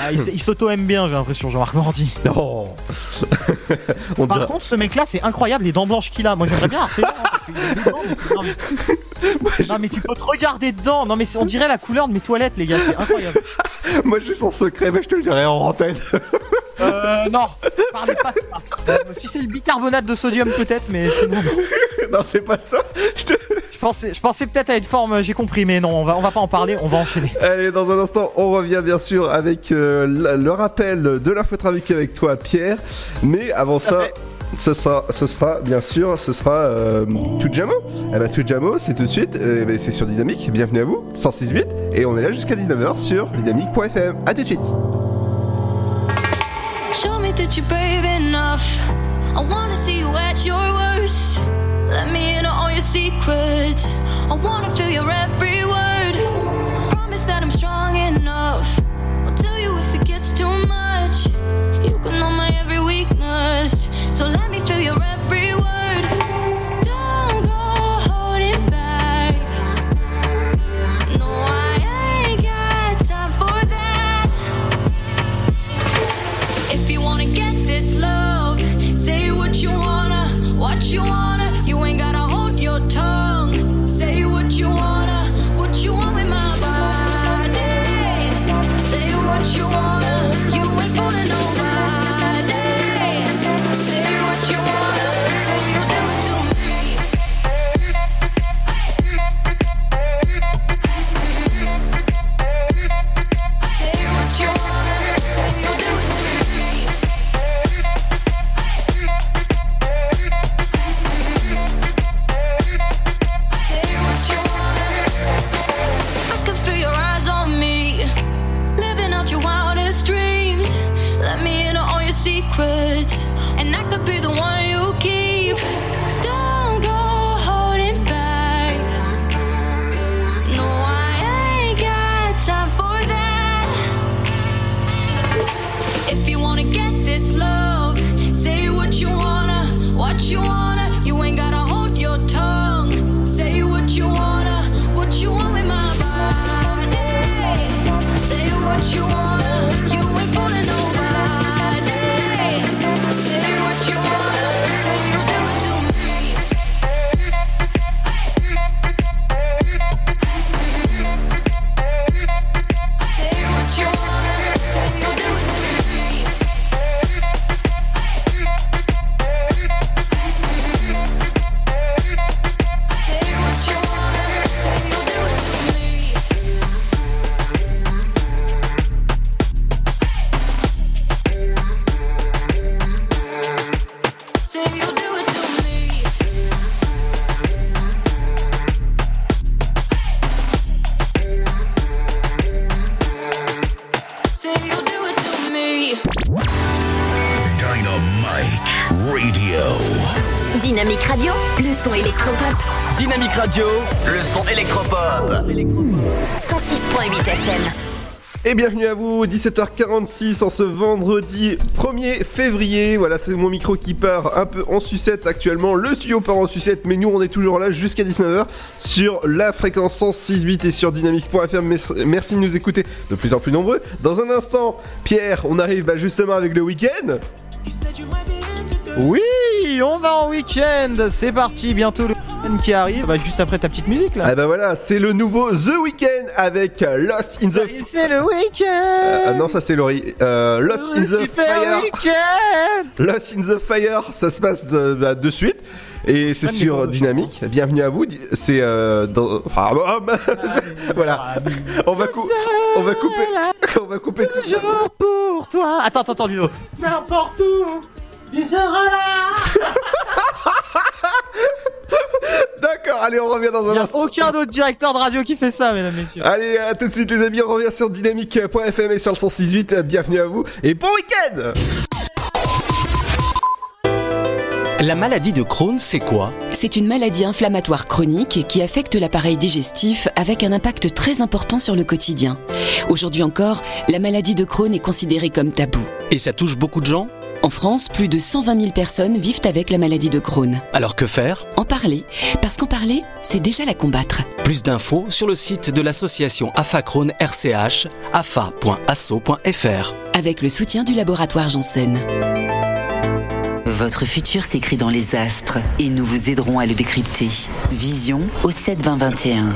Ah, il s'auto-aime bien, j'ai l'impression, Jean-Marc Morandini. Non On Par dirait- contre, ce mec là, c'est incroyable les dents blanches qu'il a. Moi j'aimerais bien non, mais- Non, mais tu peux te regarder dedans. Non, mais on dirait la couleur de mes toilettes, les gars, c'est incroyable. Moi j'ai son secret, mais je te le dirai en antenne. Euh, non, parlez pas de ça. Euh, si c'est le bicarbonate de sodium, peut-être, mais sinon. non. non, c'est pas ça. Je, te... je pensais, je pensais peut-être à une forme, j'ai compris, mais non, on va, on va pas en parler, on va enchaîner. Allez, dans un instant, on revient bien sûr avec euh, le, rappel de l'infotrafic avec toi, Pierre. Mais avant ça. Ce sera, ce sera, bien sûr, ce sera euh, Toujamo. Eh ben, Toujamo, c'est tout de suite, eh ben, c'est sur Dynamique. Bienvenue à vous, 106.8, et on est là jusqu'à 19h sur dynamique.fm. A tout de suite. That you're brave enough. I wanna see you at your worst. Let me in on all your secrets. I wanna feel your every word. Promise that I'm strong enough. I'll tell you if it gets too much. You can know my every weakness. So let me feel your every word. you want. Bienvenue à vous, 17h46 en ce vendredi 1er février. Voilà, c'est mon micro qui part un peu en sucette actuellement. Le studio part en sucette, mais nous on est toujours là jusqu'à 19h sur la fréquence 106.8 et sur dynamique.fr. Merci de nous écouter de plus en plus nombreux. Dans un instant, Pierre, on arrive bah, justement avec le week-end. Oui, on va en week-end. C'est parti, bientôt le qui arrive. Bah, juste après ta petite musique là. Ah bah voilà, c'est le nouveau The Weeknd avec Lost in the... C'est le week-end. Ah non, ça c'est Laurie. Euh, Lost in the super Fire. week-end. Lost in the Fire, ça se passe de, bah, de suite. Et c'est Ah, sur Dynamique. Bienvenue à vous. C'est euh, dans. enfin, ah, bah, voilà. On va, cou- on va couper. On va couper tout. Toujours pour toi. Attends, attends, attends, Ludo. N'importe où, tu seras là. D'accord, allez, on revient dans Il un n'y a instant. aucun autre directeur de radio qui fait ça, mesdames, messieurs. Allez, à tout de suite les amis, on revient sur dynamique.fm et sur le 106.8. Bienvenue à vous et bon week-end La maladie de Crohn, c'est quoi? C'est une maladie inflammatoire chronique qui affecte l'appareil digestif avec un impact très important sur le quotidien. Aujourd'hui encore, la maladie de Crohn est considérée comme tabou. Et ça touche beaucoup de gens? En France, plus de 120 000 personnes vivent avec la maladie de Crohn. Alors que faire? En parler, parce qu'en parler, c'est déjà la combattre. Plus d'infos sur le site de l'association AFA Crohn RCH, afa.asso.fr. avec le soutien du laboratoire Janssen. Votre futur s'écrit dans les astres et nous vous aiderons à le décrypter. Vision au 7 20 21.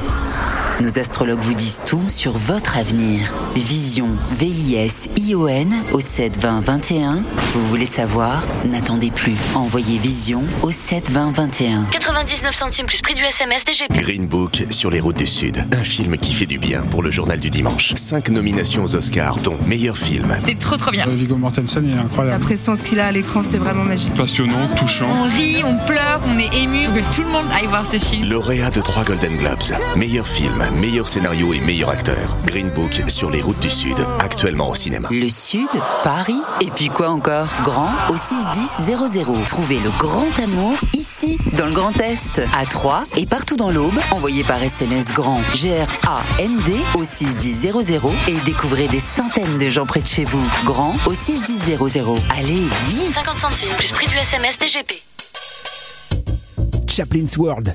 Nos astrologues vous disent tout sur votre avenir. Vision, V-I-S-I-O-N au 7 20 21. Vous voulez savoir? N'attendez plus. Envoyez Vision au 7 20 21. 99 centimes plus prix du SMS DGP. Green Book sur les routes du Sud. Un film qui fait du bien pour le journal du dimanche. Cinq nominations aux Oscars, dont meilleur film. C'était trop trop bien. Viggo Mortensen, il est La incroyable. prestance qu'il a à l'écran, c'est vraiment magique. Passionnant, touchant. On rit, on pleure, on est ému. Faut que tout le monde aille voir ce film. Lauréat de trois Golden Globes. Meilleur film, meilleur scénario et meilleur acteur. Green Book sur les routes du Sud. Actuellement au cinéma. Le Sud, Paris, et puis quoi encore? Grand au 61000. Trouvez le grand amour ici, dans le Grand Est, à Troyes et partout dans l'Aube. Envoyez par SMS grand G-R-A-N-D au 61000 et découvrez des centaines de gens près de chez vous. Grand au 61000. Allez, vite 50 centimes plus prix du SMS DGP. Chaplin's World.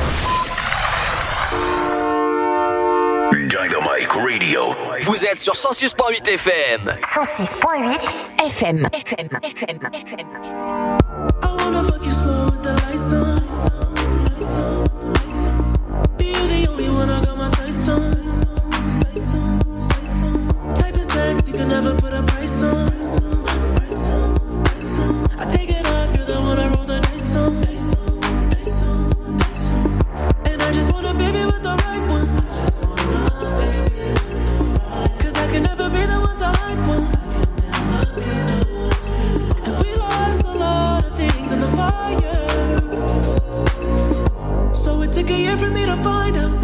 Dynamite Radio. Vous êtes sur 106.8 FM. 106.8 FM. I wanna fuck you slow with the lights on. Lights on, lights on. Be you the only one I got my sights on. Sights on, sights on. Type of sex you can never Radio. here for me to find out.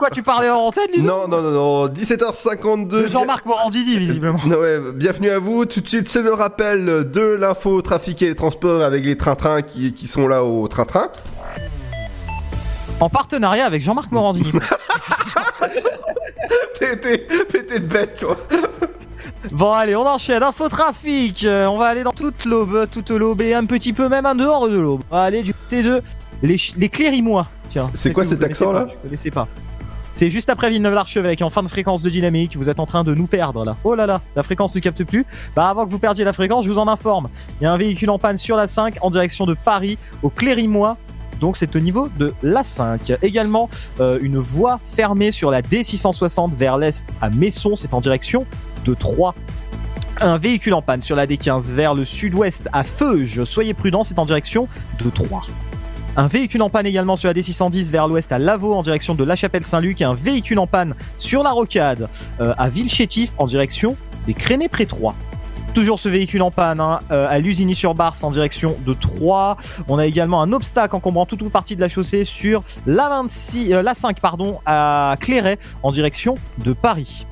Quoi tu parlais en antenne, Non, non, non, non, 17h52. De Jean-Marc Morandini, visiblement. Non, ouais, bienvenue à vous. Tout de suite, c'est le rappel de l'info trafic et les transports avec les trains-trains qui, qui sont là au train-train. En partenariat avec Jean-Marc Morandini. T'es t'es- t'es bête, toi. Bon allez, on enchaîne. Infotrafic. Euh, on va aller dans toute l'aube, toute l'aube et un petit peu même en dehors de l'aube. On va aller du côté de les, ch- les Clérimois. Tiens. C'est quoi cet accent, là Je connaissais pas. C'est juste après Villeneuve-l'Archevêque, en fin de fréquence de dynamique. Vous êtes en train de nous perdre là. Oh là là, la fréquence ne capte plus. Bah avant que vous perdiez la fréquence, je vous en informe. Il y a un véhicule en panne sur la 5 en direction de Paris, au Clérimois. Donc c'est au niveau de la 5. Également, euh, une voie fermée sur la D660 vers l'est à Messon, c'est en direction de 3. Un véhicule en panne sur la D15 vers le sud-ouest à Feuge. Soyez prudents, c'est en direction de 3. Un véhicule en panne également sur la D610 vers l'ouest à Lavaux en direction de La Chapelle-Saint-Luc un véhicule en panne sur la rocade euh, à Villechétif en direction des Crénay-près-Troyes. Toujours ce véhicule en panne hein, euh, à Lusigny-sur-Barse en direction de Troyes. On a également un obstacle encombrant toute une partie de la chaussée sur la, 26, euh, la 5 pardon, à Clairet en direction de Paris.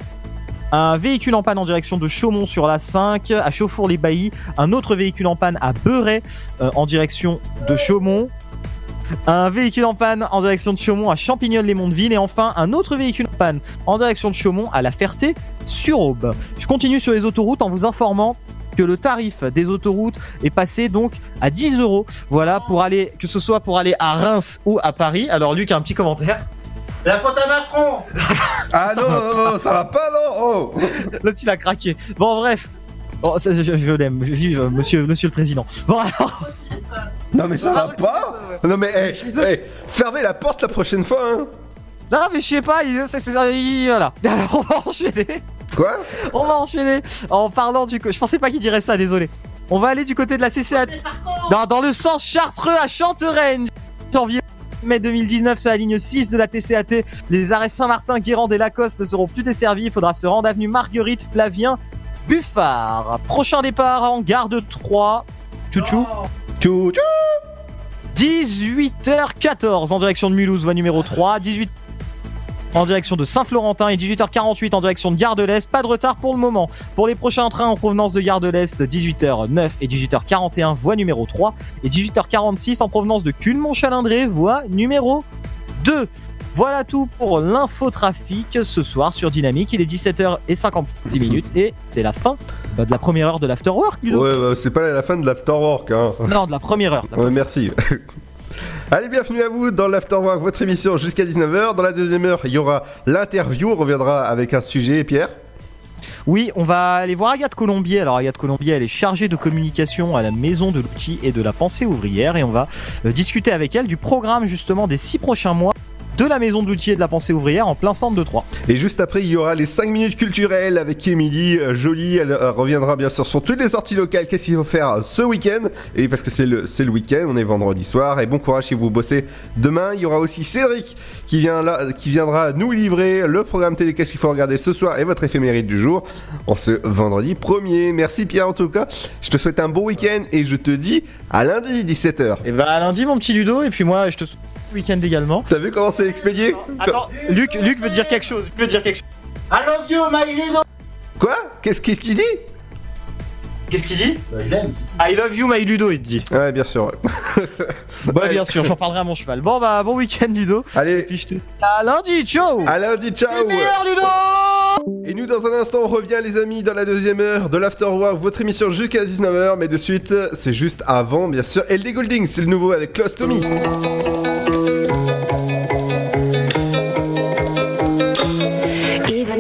Un véhicule en panne en direction de Chaumont sur la 5, à Chauffour-les-Baillis. Un autre véhicule en panne à Beuret euh, en direction de Chaumont. Un véhicule en panne en direction de Chaumont à Champignol-les-Mondeville. Et enfin, un autre véhicule en panne en direction de Chaumont à La Ferté-sur-Aube. Je continue sur les autoroutes en vous informant que le tarif des autoroutes est passé donc à 10 euros. Voilà, pour aller, que ce soit pour aller à Reims ou à Paris. Alors, Luc a un petit commentaire. La faute à Macron Ah non, non, non, ça va pas, non oh. L'autre il a craqué. Bon bref. Bon, je, je l'aime. Vive monsieur, monsieur le président. Bon alors. Non mais ça va pas Non mais, hey, hey, fermez la porte la prochaine fois, hein Non mais je sais pas, il, c'est, c'est- il- voilà. Alors on va enchaîner. Quoi? On va enchaîner en parlant du... co- Je pensais pas qu'il dirait ça, désolé. On va aller du côté de la CCA... Non, dans le sens Chartreux à Chantereine. Janvier mai 2019 sur la ligne 6 de la TCAT. Les arrêts Saint-Martin, Guérande et Lacoste ne seront plus desservis. Il faudra se rendre avenue Marguerite, Flavien, Buffard. Prochain départ en gare de 3. Tchou Tchou 18h14 en direction de Mulhouse, voie numéro 3. 18 en direction de Saint-Florentin et 18h48 en direction de Gare de l'Est. Pas de retard pour le moment. Pour les prochains trains en provenance de Gare de l'Est, 18h09 et 18h41, voie numéro 3. Et 18h46 en provenance de Culmont-Chalindré, voie numéro 2. Voilà tout pour l'infotrafic ce soir sur Dynamique. Il est 17h56 minutes et c'est la fin bah, de la première heure de l'afterwork. Ouais, bah, c'est pas la fin de l'afterwork, hein Non, de la première heure. Ouais, merci. Allez, bienvenue à vous dans l'Afterwork, votre émission jusqu'à 19h. Dans la deuxième heure, il y aura l'interview. On reviendra avec un sujet, Pierre. Oui, on va aller voir Agathe Colombier. Alors Agathe Colombier, elle est chargée de communication à la Maison de l'outil et de la pensée ouvrière et on va euh, discuter avec elle du programme justement des six prochains mois de la Maison de l'outil et de la pensée ouvrière en plein centre de Troyes. Et juste après, il y aura les 5 minutes culturelles avec Émilie euh, Jolie. Elle euh, reviendra bien sûr sur toutes les sorties locales. Qu'est-ce qu'il faut faire ce week-end? Et parce que c'est le, c'est le week-end, on est vendredi soir. Et bon courage si vous bossez demain. Il y aura aussi Cédric qui, vient là, qui viendra nous livrer le programme télé. Qu'est-ce qu'il faut regarder ce soir et votre éphémérite du jour en ce vendredi 1er. Merci Pierre en tout cas. Je te souhaite un bon week-end et je te dis à lundi 17h. Et bah à lundi mon petit Ludo et puis moi je te souhaite week-end également. T'as vu comment c'est expédié Attends, Luc, Luc veut dire quelque chose. Veut dire quelque chose. I love you, my Ludo. Quoi? Qu'est-ce qu'il dit? Qu'est-ce qu'il dit? I love you, my Ludo, il te dit. Ouais, bien sûr. ouais. Ouais, bien sûr, j'en parlerai à mon cheval. Bon bah bon week-end Ludo. Allez. Puis je te. À lundi, ciao. À lundi, ciao. meilleur Ludo. Et nous, dans un instant, on revient, les amis, dans la deuxième heure de l'Afterwork, votre émission jusqu'à 19h. Mais de suite, c'est juste avant, bien sûr. LD Golding, c'est le nouveau avec Close to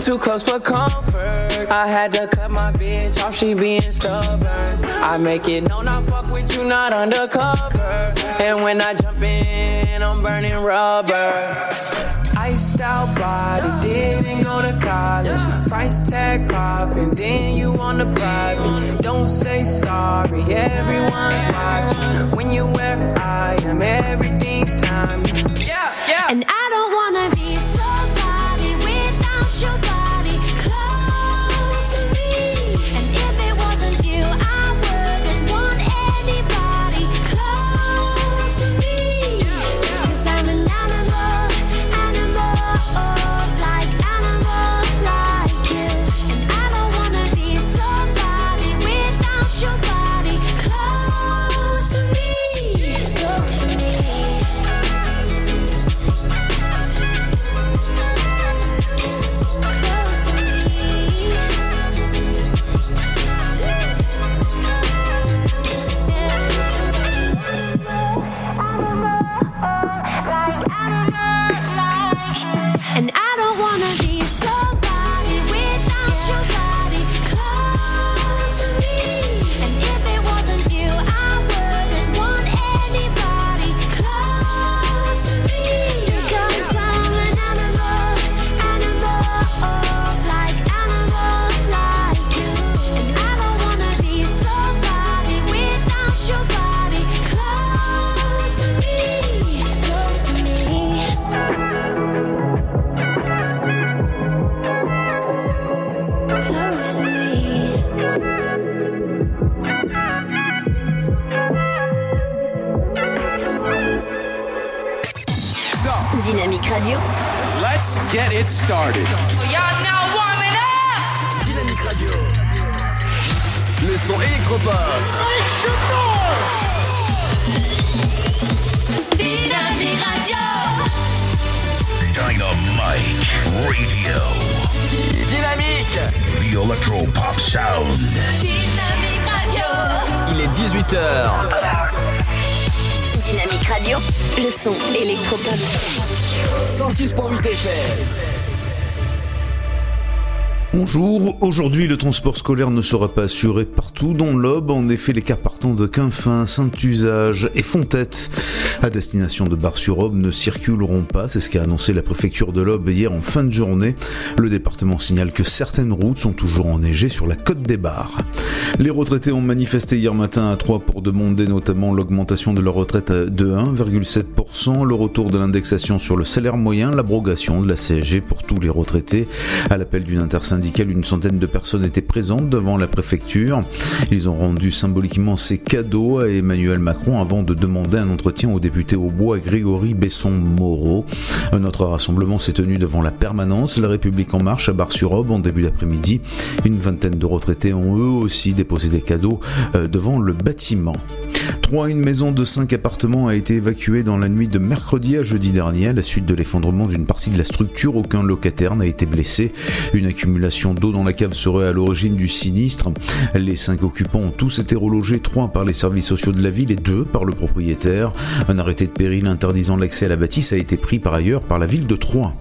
Too close for comfort. I had to cut my bitch off, she being stubborn. I make it known I fuck with you, not undercover. And when I jump in, I'm burning rubber. Iced out body, didn't go to college. Price tag popping, then you on the private. Don't say sorry, everyone's watching. When you're where I am, everything's timeless. Yeah, yeah. And I don't somebody you got. Aujourd'hui le transport scolaire ne sera pas assuré partout dans l'Aube, en effet les cars partant de Quinfin, Saint-Usage et Fontette à destination de Bar-sur-Aube ne circuleront pas, c'est ce qu'a annoncé la préfecture de l'Aube hier en fin de journée. Le département signale que certaines routes sont toujours enneigées sur la côte des Bars. Les retraités ont manifesté hier matin à Troyes pour demander notamment l'augmentation de leur retraite de 1,7%, le retour de l'indexation sur le salaire moyen, l'abrogation de la CSG pour tous les retraités. À l'appel d'une intersyndicale, une centaine de personnes étaient présentes devant la préfecture. Ils ont rendu symboliquement ces cadeaux à Emmanuel Macron avant de demander un entretien au député au bois Grégory Besson-Moreau. Un autre rassemblement s'est tenu devant la permanence La République en marche à Bar-sur-Aube en début d'après-midi. Une vingtaine de retraités ont eux aussi déposé des cadeaux euh, devant le bâtiment. 3. Une maison de 5 appartements a été évacuée dans la nuit de mercredi à jeudi dernier à la suite de l'effondrement d'une partie de la structure. Aucun locataire n'a été blessé. Une accumulation d'eau dans la cave serait à l'origine du sinistre. Les 5 occupants ont tous été relogés, 3 par les services sociaux de la ville et 2 par le propriétaire. Un arrêté de péril interdisant l'accès à la bâtisse a été pris par ailleurs par la ville de Troyes.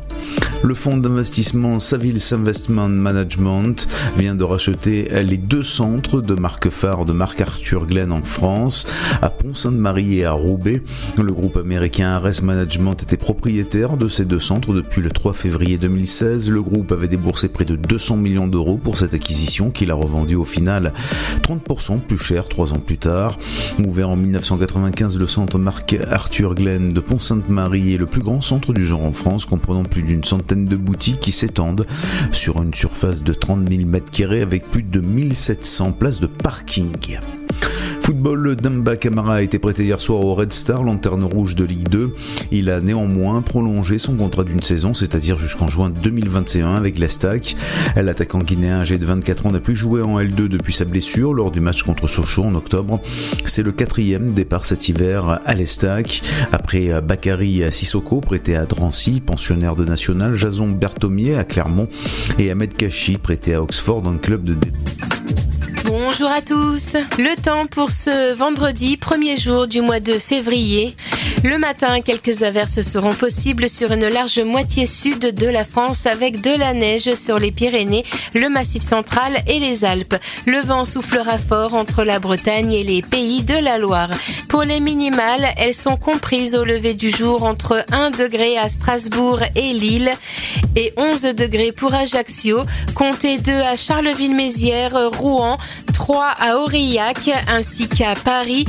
Le fonds d'investissement Savils Investment Management vient de racheter les deux centres de marque phare de Marc Arthur Glen en France, à Pont-Sainte-Marie et à Roubaix. Le groupe américain Ares Management était propriétaire de ces deux centres depuis le 3 février 2016. Le groupe avait déboursé près de 200 millions d'euros pour cette acquisition qu'il a revendue au final 30% plus cher trois ans plus tard. Ouvert en 1995, le centre Marc Arthur Glen de Pont-Sainte-Marie est le plus grand centre du genre en France, comprenant plus d'une centaine de boutiques qui s'étendent sur une surface de 30 000 m2 avec plus de 1700 places de parking. Football, Demba Camara a été prêté hier soir au Red Star, lanterne rouge de Ligue 2. Il a néanmoins prolongé son contrat d'une saison, c'est-à-dire jusqu'en juin 2021 avec l'Estac. L'attaquant guinéen âgé de 24 ans n'a plus joué en L2 depuis sa blessure lors du match contre Sochaux en octobre. C'est le quatrième départ cet hiver à l'Estac. Après Bakary Sissoko, prêté à Drancy, pensionnaire de National, Jason Berthomier à Clermont et Ahmed Kachi, prêté à Oxford, un club de Bonjour à tous. Le temps pour ce vendredi, premier jour du mois de février. Le matin, quelques averses seront possibles sur une large moitié sud de la France avec de la neige sur les Pyrénées, le Massif central et les Alpes. Le vent soufflera fort entre la Bretagne et les pays de la Loire. Pour les minimales, elles sont comprises au lever du jour entre 1 degré à Strasbourg et Lille et 11 degrés pour Ajaccio. Comptez 2 à Charleville-Mézières, Rouen, 3 à Aurillac ainsi qu'à Paris.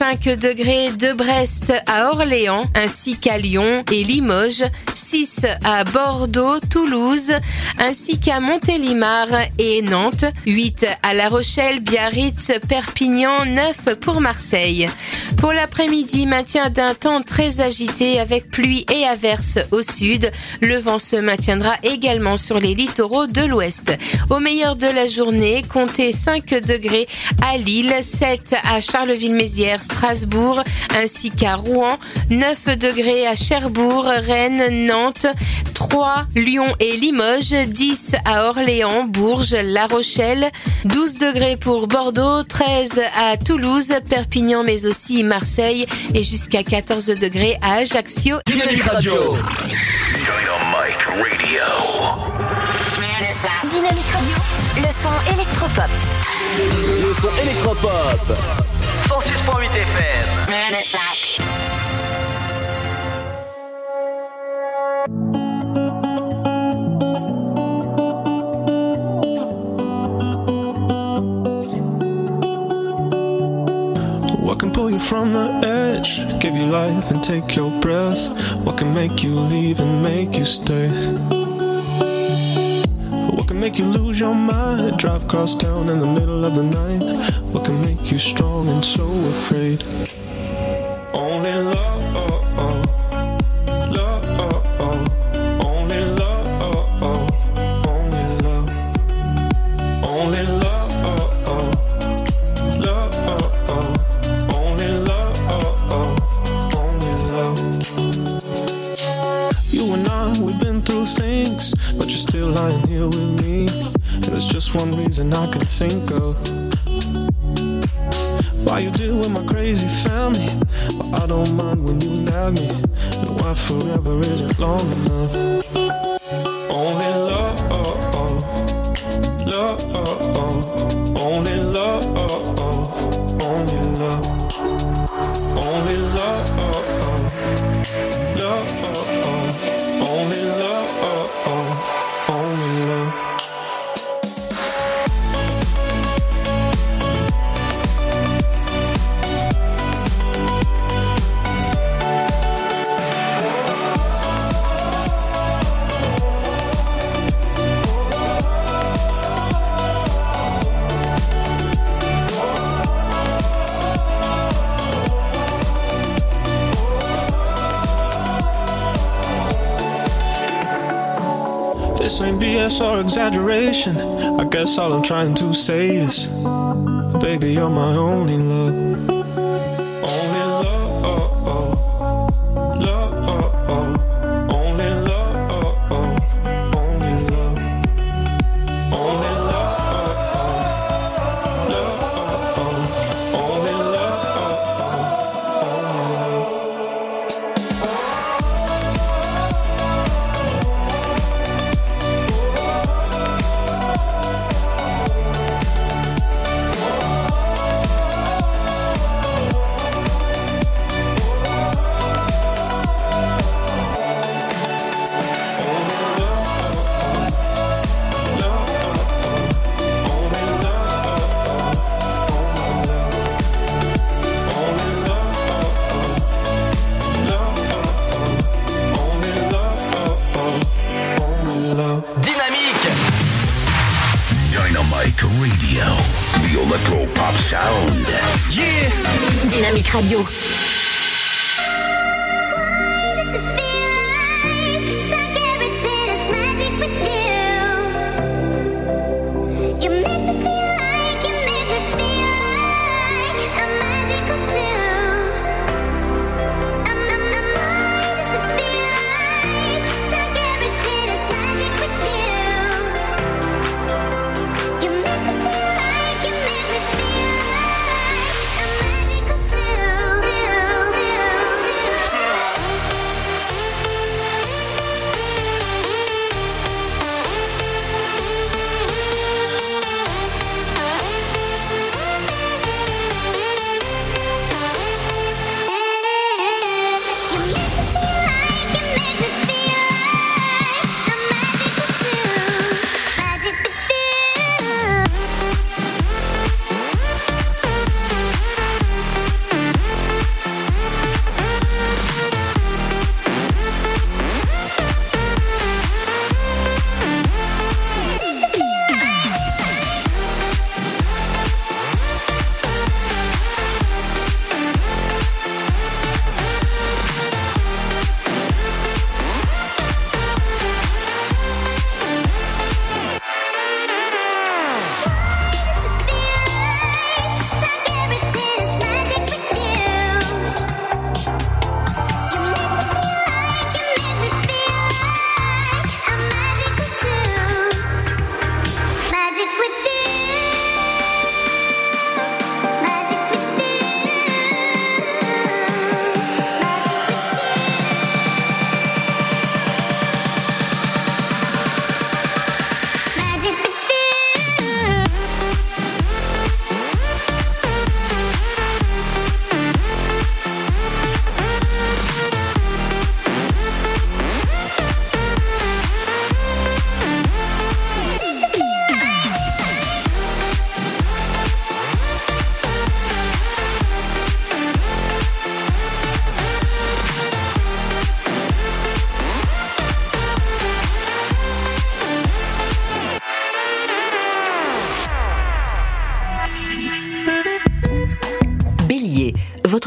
5 degrés de Brest à Orléans, ainsi qu'à Lyon et Limoges, 6 à Bordeaux, Toulouse, ainsi qu'à Montélimar et Nantes, 8 à La Rochelle, Biarritz, Perpignan, 9 pour Marseille. Pour l'après-midi, maintien d'un temps très agité avec pluie et averses au sud. Le vent se maintiendra également sur les littoraux de l'ouest. Au meilleur de la journée, comptez 5 degrés à Lille, 7 à Charleville-Mézières, Strasbourg, ainsi qu'à Rouen, 9 degrés à Cherbourg, Rennes, Nantes, 3 Lyon et Limoges, 10 à Orléans, Bourges, La Rochelle, 12 degrés pour Bordeaux, 13 à Toulouse, Perpignan mais aussi Marseille et jusqu'à 14 degrés à Ajaccio. Dynamique Radio. Dynamite Radio. Dynamique Radio, le son électropop. Le son électropop. 106.8 FM. What can pull you from the edge? Give you life and take your breath. What can make you leave and make you stay? Can make you lose your mind? Drive across town in the middle of the night. What can make you strong and so afraid? Only love, one reason I can think of. Why you deal with my crazy family, but I don't mind when you nag me. And why forever isn't long enough. Only exaggeration. I guess all I'm trying to say is, baby, you're my only love.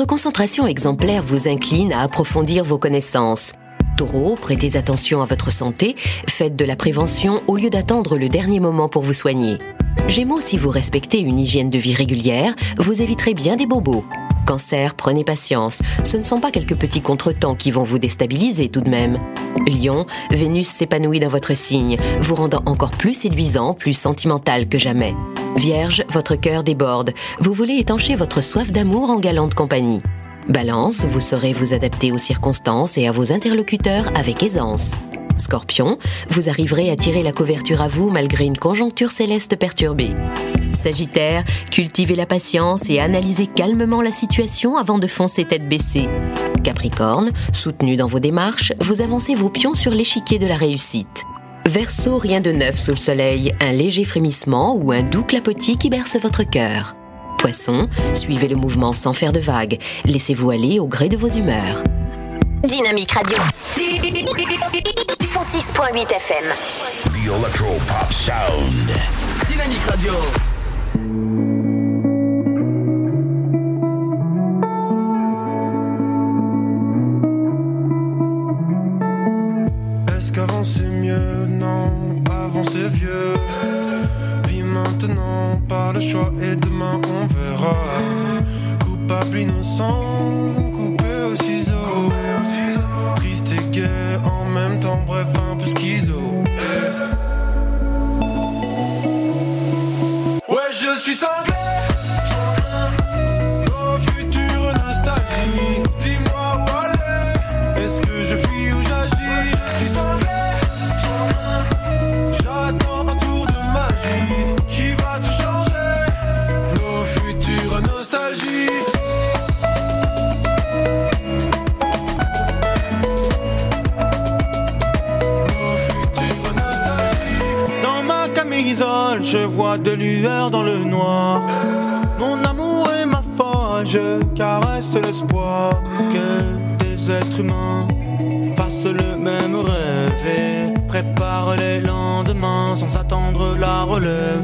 Concentration exemplaire vous incline à approfondir vos connaissances. Taureau, prêtez attention à votre santé, faites de la prévention au lieu d'attendre le dernier moment pour vous soigner. Gémeaux, si vous respectez une hygiène de vie régulière, vous éviterez bien des bobos. Cancer, prenez patience, ce ne sont pas quelques petits contretemps qui vont vous déstabiliser tout de même. Lion, Vénus s'épanouit dans votre signe, vous rendant encore plus séduisant, plus sentimental que jamais. Vierge, votre cœur déborde, vous voulez étancher votre soif d'amour en galante compagnie. Balance, vous saurez vous adapter aux circonstances et à vos interlocuteurs avec aisance. Scorpion, vous arriverez à tirer la couverture à vous malgré une conjoncture céleste perturbée. Sagittaire, cultivez la patience et analysez calmement la situation avant de foncer tête baissée. Capricorne, soutenu dans vos démarches, vous avancez vos pions sur l'échiquier de la réussite. Verseau, rien de neuf sous le soleil, un léger frémissement ou un doux clapotis qui berce votre cœur. Poisson, suivez le mouvement sans faire de vagues, laissez-vous aller au gré de vos humeurs. Dynamique Radio. 106.8 FM. The Electro Pop Sound. Dynamique Radio. Le choix et demain on verra. Coupable, innocent, coupé au ciseau. Triste et gai en même temps, bref, je vois des lueurs dans le noir. Mon amour est ma folle, je caresse l'espoir que des êtres humains fassent le même rêve et préparent les lendemains sans attendre la relève.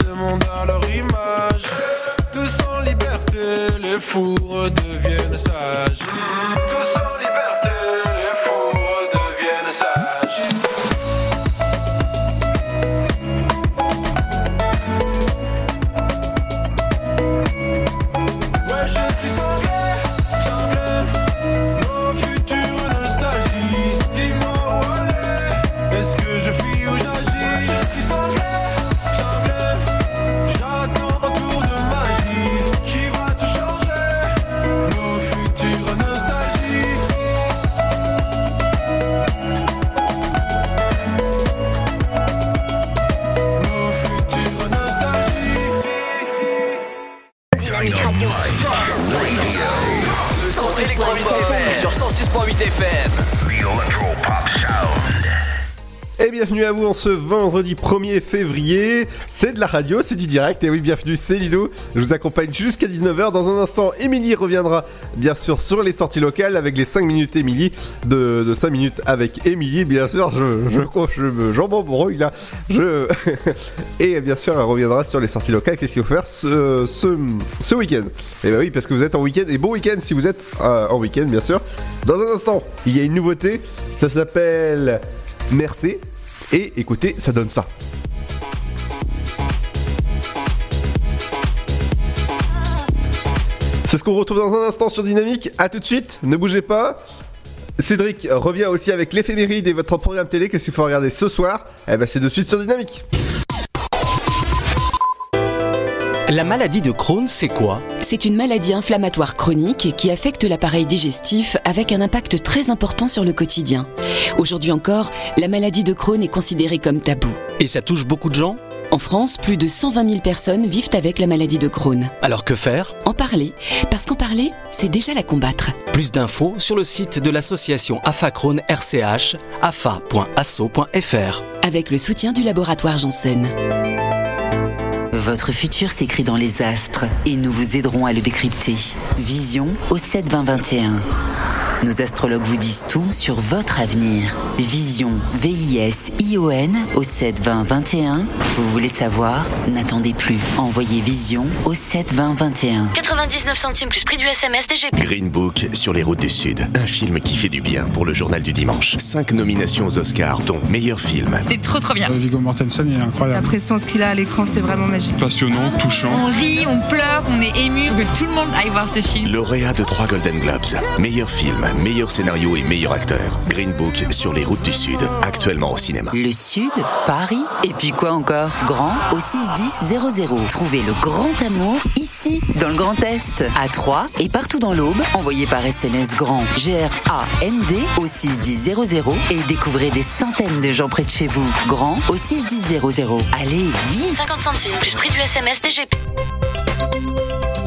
fous redeviennent sages. Ce vendredi 1er février. C'est de la radio, c'est du direct. Et oui, bienvenue, c'est Ludo. Je vous accompagne jusqu'à 19h. Dans un instant, Émilie reviendra bien sûr sur les sorties locales avec les 5 minutes Émilie. De, de 5 minutes avec Émilie, bien sûr. Je, je, je, me j'en là. Je... Et bien sûr, elle reviendra sur les sorties locales. Qu'est-ce qu'il faut faire ce, ce, week-end? Et bah oui, parce que vous êtes en week-end. Et bon week-end si vous êtes euh, en week-end, bien sûr. Dans un instant, il y a une nouveauté. Ça s'appelle Merci. Et écoutez, ça donne ça. C'est ce qu'on retrouve dans un instant sur Dynamique. A tout de suite, ne bougez pas. Cédric revient aussi avec l'éphéméride et votre programme télé. Qu'est-ce qu'il faut regarder ce soir? Eh ben, c'est de suite sur Dynamique. La maladie de Crohn, c'est quoi? C'est une maladie inflammatoire chronique qui affecte l'appareil digestif avec un impact très important sur le quotidien. Aujourd'hui encore, la maladie de Crohn est considérée comme tabou. Et ça touche beaucoup de gens? En France, plus de 120 000 personnes vivent avec la maladie de Crohn. Alors que faire? En parler, parce qu'en parler, c'est déjà la combattre. Plus d'infos sur le site de l'association AFA Crohn RCH, afa.asso.fr. Avec le soutien du laboratoire Janssen. Votre futur s'écrit dans les astres et nous vous aiderons à le décrypter. Vision au 7 20 21. Nos astrologues vous disent tout sur votre avenir. Vision, V-I-S-I-O-N au 7 20 21. Vous voulez savoir? N'attendez plus. Envoyez Vision au 7 20 21. 99 centimes plus prix du SMS DGP. Green Book sur les routes du Sud. Un film qui fait du bien pour le journal du dimanche. Cinq nominations aux Oscars, dont meilleur film. C'était trop trop bien. Viggo Mortensen, il est La incroyable. prestance qu'il a à l'écran, c'est vraiment magique. Passionnant, touchant. On rit, on pleure, on est ému. Faut que tout le monde aille voir ce film. Lauréat de trois Golden Globes. Meilleur film, meilleur scénario et meilleur acteur. Green Book sur les routes du Sud. Actuellement au cinéma. Le Sud, Paris, et puis quoi encore? Grand au 61000. Trouvez le grand amour ici, dans le Grand Est, à Troyes et partout dans l'Aube. Envoyez par SMS grand G-R-A-N-D au 61000 et découvrez des centaines de gens près de chez vous. Grand au 61000. Allez, vite 50 centimes plus prix du SMS DGP.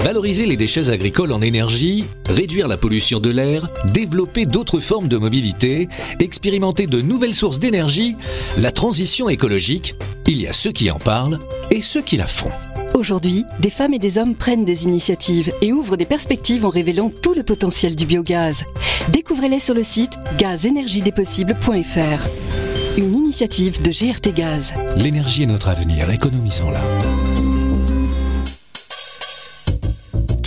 Valoriser les déchets agricoles en énergie, réduire la pollution de l'air, développer d'autres formes de mobilité, expérimenter de nouvelles sources d'énergie, la transition écologique, il y a ceux qui en parlent et ceux qui la font. Aujourd'hui, des femmes et des hommes prennent des initiatives et ouvrent des perspectives en révélant tout le potentiel du biogaz. Découvrez-les sur le site gazenergiedespossibles.fr. Une initiative de GRT Gaz. L'énergie est notre avenir, économisons-la.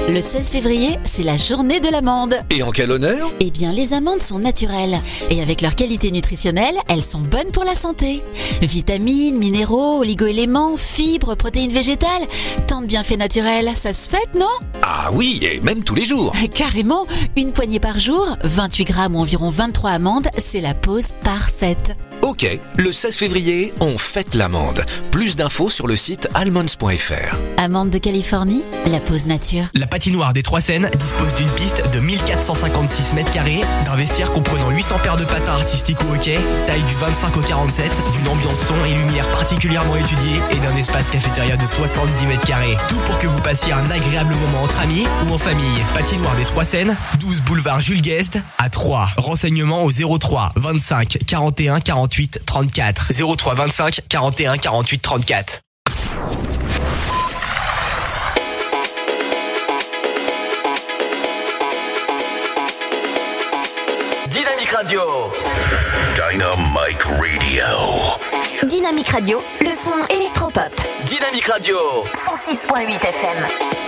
Le 16 février, c'est la journée de l'amande. Et en quel honneur? Eh bien, les amandes sont naturelles. Et avec leur qualité nutritionnelle, elles sont bonnes pour la santé. Vitamines, minéraux, oligoéléments, fibres, protéines végétales. Tant de bienfaits naturels, ça se fête, non? Ah oui, et même tous les jours. Carrément, une poignée par jour, 28 grammes ou environ 23 amandes, c'est la pause parfaite. Ok, le 16 février, on fête l'amande. Plus d'infos sur le site almonds.fr. Amandes de Californie, la pause nature. La patinoire des Trois Seines dispose d'une piste de 1456 mètres carrés, d'un vestiaire comprenant 800 paires de patins artistiques au hockey, taille du 25 au 47, d'une ambiance son et lumière particulièrement étudiée et d'un espace cafétéria de 70 mètres carrés. Tout pour que vous passiez un agréable moment entre amis ou en famille. Patinoire des Trois Seines, 12 boulevard Jules Guest à 3. Renseignements au 03 25 41 48 34. 03 25 41 48 34. Dynamique Radio. Dynamic Radio. Dynamique Radio, le son électropop. Dynamique Radio. 106.8 FM.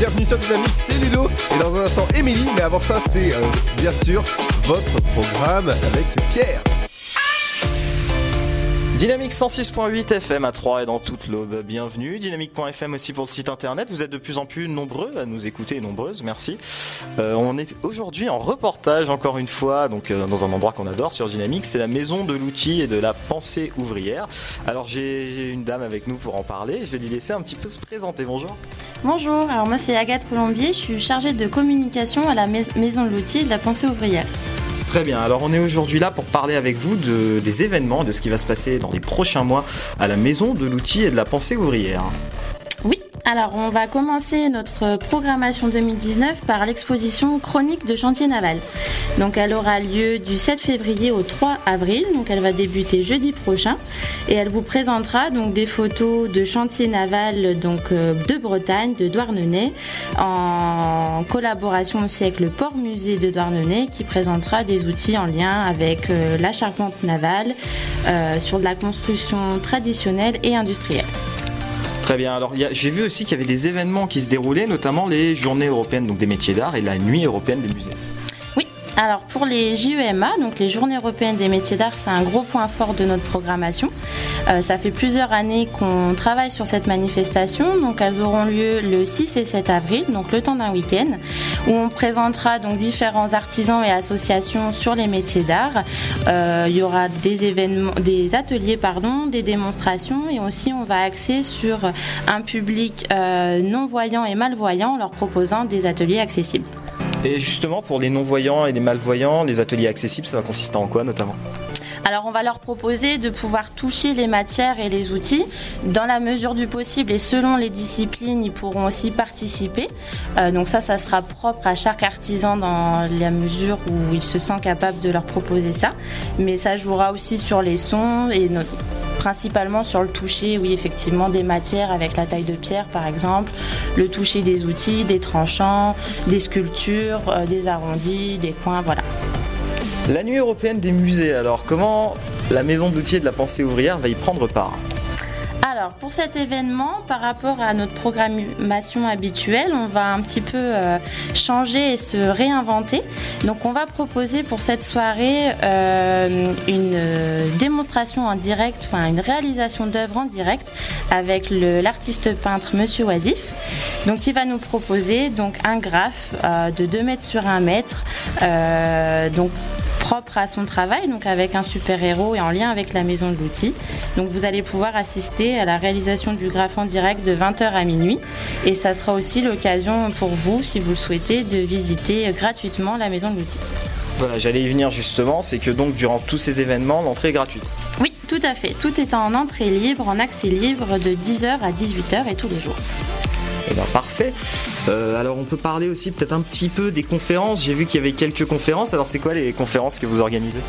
Bienvenue sur Dynamique, c'est Ludo. Et dans un instant, Émilie. Mais avant ça, c'est euh, bien sûr votre programme avec Pierre. Dynamique 106.8 FM à 3 et dans toute l'aube. Bienvenue. Dynamique.fm aussi pour le site internet. Vous êtes de plus en plus nombreux à nous écouter nombreuses. Merci. Euh, on est aujourd'hui en reportage encore une fois, donc euh, dans un endroit qu'on adore sur Dynamique. C'est la maison de l'outil et de la pensée ouvrière. Alors j'ai une dame avec nous pour en parler. Je vais lui laisser un petit peu se présenter. Bonjour. Bonjour, alors moi c'est Agathe Colombier, je suis chargée de communication à la mais- Maison de l'outil et de la pensée ouvrière. Très bien, alors on est aujourd'hui là pour parler avec vous de, des événements, de ce qui va se passer dans les prochains mois à la maison de l'outil et de la pensée ouvrière. Alors on va commencer notre programmation 2019 par l'exposition Chronique de chantier naval. Donc elle aura lieu du 7 février au 3 avril, donc elle va débuter jeudi prochain et elle vous présentera donc des photos de chantier naval donc euh, de Bretagne, de Douarnenez, en collaboration aussi avec le port musée de Douarnenez qui présentera des outils en lien avec euh, la charpente navale euh, sur de la construction traditionnelle et industrielle. Très bien, alors j'ai vu aussi qu'il y avait des événements qui se déroulaient, notamment les journées européennes des métiers d'art et la nuit européenne des musées. Alors pour les JEMA, donc les Journées européennes des métiers d'art, c'est un gros point fort de notre programmation. Euh, ça fait plusieurs années qu'on travaille sur cette manifestation, donc elles auront lieu le 6 et 7 avril, donc le temps d'un week-end, où on présentera donc différents artisans et associations sur les métiers d'art. Euh, il y aura des événements, des ateliers, des démonstrations, et aussi on va axer sur un public euh, non voyant et malvoyant en leur proposant des ateliers accessibles. Et justement pour les non-voyants et les malvoyants, les ateliers accessibles, ça va consister en quoi notamment? Alors on va leur proposer de pouvoir toucher les matières et les outils dans la mesure du possible et selon les disciplines, ils pourront aussi participer. Euh, donc ça, ça sera propre à chaque artisan dans la mesure où il se sent capable de leur proposer ça. Mais ça jouera aussi sur les sons et principalement sur le toucher, oui effectivement, des matières avec la taille de pierre par exemple, le toucher des outils, des tranchants, des sculptures, euh, des arrondis, des coins, voilà. La nuit européenne des musées, alors comment la maison d'outils de la pensée ouvrière va y prendre part Alors, pour cet événement, par rapport à notre programmation habituelle, on va un petit peu euh, changer et se réinventer. Donc, on va proposer pour cette soirée euh, une euh, démonstration en direct, enfin une réalisation d'œuvres en direct avec l'artiste peintre Monsieur Oisif. Donc, il va nous proposer donc un graphe de 2 mètres sur 1 mètre. Propre à son travail, donc avec un super-héros et en lien avec la maison de l'outil. Donc vous allez pouvoir assister à la réalisation du graphe en direct de 20h à minuit et ça sera aussi l'occasion pour vous, si vous le souhaitez, de visiter gratuitement la maison de l'outil. Voilà, j'allais y venir justement, c'est que donc durant tous ces événements, l'entrée est gratuite. Oui, tout à fait. Tout est en entrée libre, en accès libre de 10h à 18h et tous les jours. Eh ben, parfait. Euh, alors on peut parler aussi peut-être un petit peu des conférences. J'ai vu qu'il y avait quelques conférences. Alors c'est quoi les conférences que vous organisez?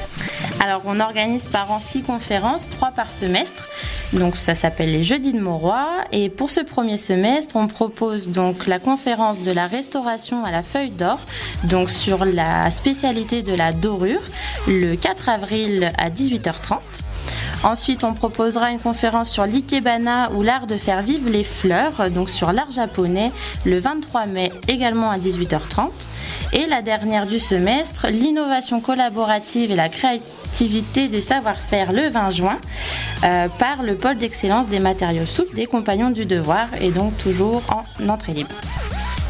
Alors, on organise par an six conférences, trois par semestre. Donc, ça s'appelle les Jeudis de Mauroy. Et pour ce premier semestre, on propose donc la conférence de la restauration à la feuille d'or, donc sur la spécialité de la dorure, le 4 avril à 18h30. Ensuite, on proposera une conférence sur l'ikebana ou l'art de faire vivre les fleurs, donc sur l'art japonais, le 23 mai également à 18h30. Et la dernière du semestre, l'innovation collaborative et la créativité des savoir-faire le 20 juin euh, par le pôle d'excellence des matériaux souples des compagnons du devoir et donc toujours en entrée libre.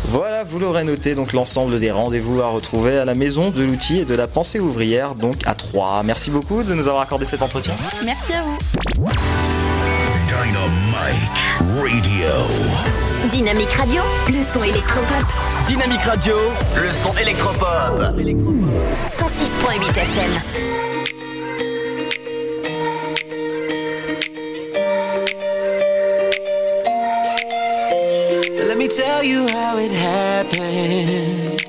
Voilà, vous l'aurez noté, donc l'ensemble des rendez-vous à retrouver à la maison de l'outil et de la pensée ouvrière, donc à 3. Merci beaucoup de nous avoir accordé cet entretien. Merci à vous. Dynamite Radio. Dynamique Radio, le son électropop. Dynamique Radio, le son électropop. 106.8 FM. Tell you how it happened.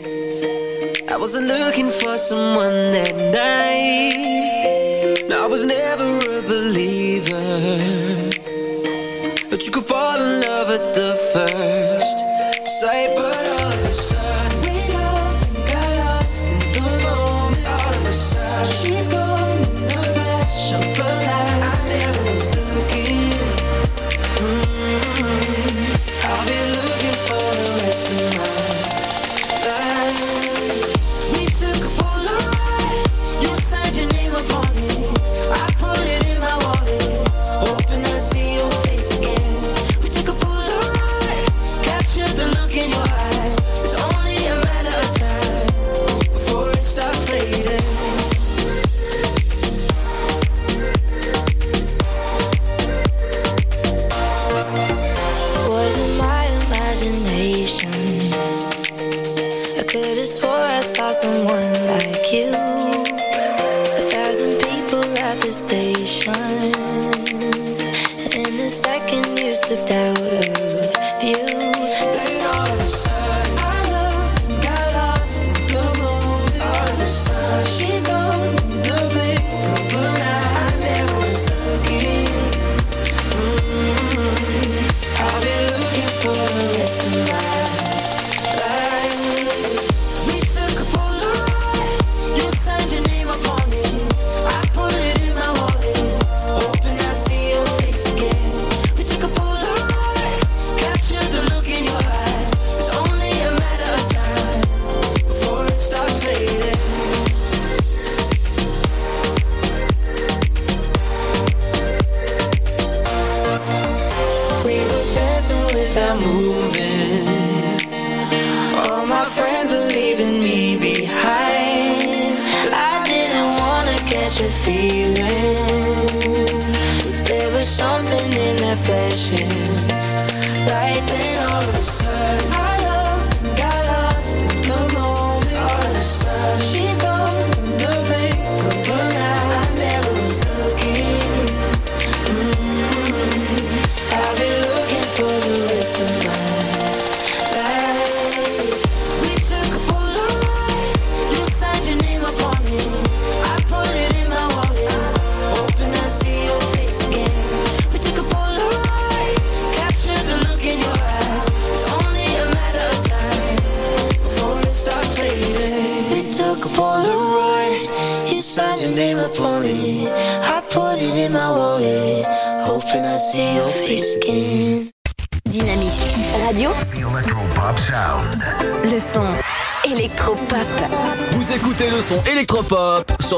I wasn't looking for someone that night. I was never a believer. But you could fall in love at the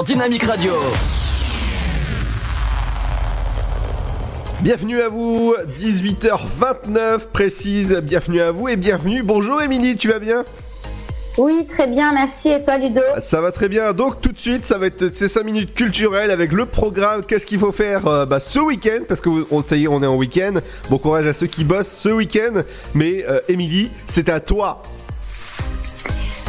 Dynamique Radio. Bienvenue à vous, 18h29 précise, bienvenue à vous et bienvenue. Bonjour Émilie, tu vas bien? Oui, très bien, merci. Et toi, Ludo? Ça va très bien, donc tout de suite ça va être ces 5 minutes culturelles avec le programme Qu'est-ce qu'il faut faire euh, bah, ce week-end? Parce que on, ça y est, on est en week-end. Bon courage à ceux qui bossent ce week-end. Mais euh, Émilie, c'est à toi.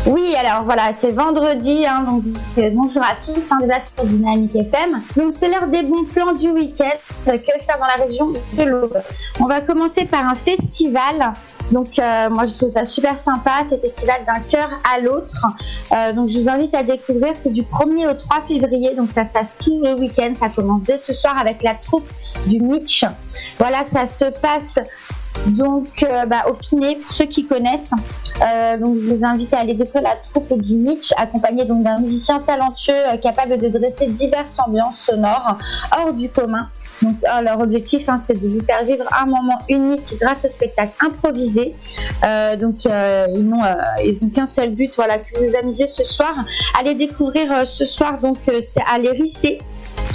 Oui, alors voilà, c'est vendredi, hein, donc euh, bonjour à tous, hein, déjà sur Dynamique FM. Donc c'est l'heure des bons plans du week-end. Euh, que faire dans la région de l'Aube On va commencer par un festival. Donc euh, moi je trouve ça super sympa, c'est festival d'un cœur à l'autre. Euh, donc je vous invite à découvrir, c'est du 1er au 3 février, donc ça se passe tout le week-end, ça commence dès ce soir avec la troupe du Mitch. Voilà, ça se passe donc euh, bah, pour ceux qui connaissent. Euh, je vous invite à aller découvrir la troupe du Mitch, accompagné donc d'un musicien talentueux euh, capable de dresser diverses ambiances sonores hors du commun. Donc euh, leur objectif, hein, c'est de vous faire vivre un moment unique grâce au spectacle improvisé. Donc ils n'ont qu'un seul but, voilà, que vous amusiez ce soir. Allez découvrir ce soir, donc c'est à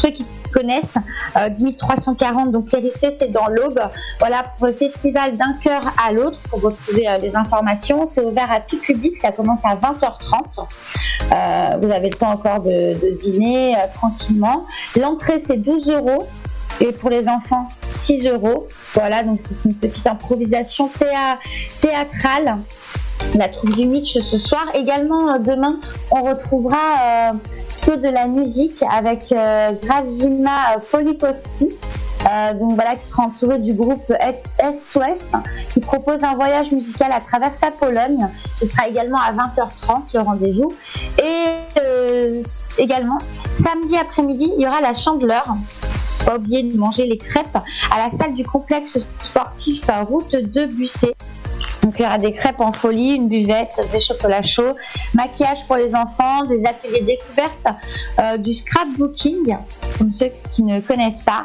Ceux qui connaissent, euh, 10 340, donc l'Érissé, c'est dans l'Aube. Voilà, pour le festival d'un cœur à l'autre, pour retrouver euh, les informations, c'est ouvert à tout public, ça commence à 20h30. Euh, vous avez le temps encore de, dîner euh, tranquillement. L'entrée, c'est 12 euros. Et pour les enfants, 6 euros. Voilà, donc c'est une petite improvisation théa- théâtrale. La troupe du Mitch ce soir. Également, euh, demain, on retrouvera euh, de la musique avec euh, Grazima Polikoski. Euh, donc voilà, qui sera entouré du groupe Est-Ouest, qui propose un voyage musical à travers sa Pologne. Ce sera également à 20h30 le rendez-vous. Et euh, également, samedi après-midi, il y aura la chandeleur. Pas oublier de manger les crêpes à la salle du complexe sportif à route de Bussé. Donc il y aura des crêpes en folie, une buvette, des chocolats chauds, maquillage pour les enfants, des ateliers découvertes, euh, du scrapbooking, comme ceux qui ne connaissent pas,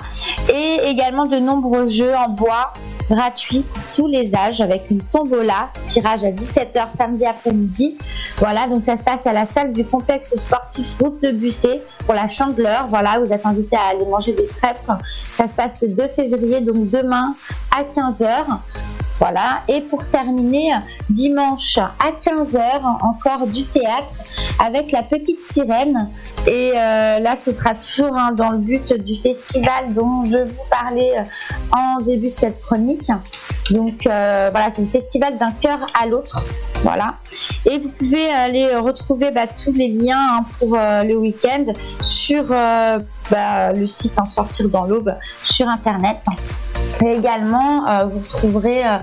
et également de nombreux jeux en bois gratuits pour tous les âges avec une tombola, tirage à 17h samedi après-midi. Voilà, donc ça se passe à la salle du complexe sportif route de Bussé pour la chandeleur. Voilà, vous êtes invités à aller manger des crêpes. Ça se passe le 2 février, donc demain à 15h. Voilà, et pour terminer, dimanche à 15h, encore du théâtre avec la petite sirène. Et euh, là, ce sera toujours hein, dans le but du festival dont je vous parlais euh, en début de cette chronique. Donc euh, voilà, c'est le festival d'un cœur à l'autre. Voilà. Et vous pouvez aller retrouver bah, tous les liens hein, pour le week-end sur bah, le site En Sortir dans l'Aube sur Internet. Et également, euh, vous trouverez euh,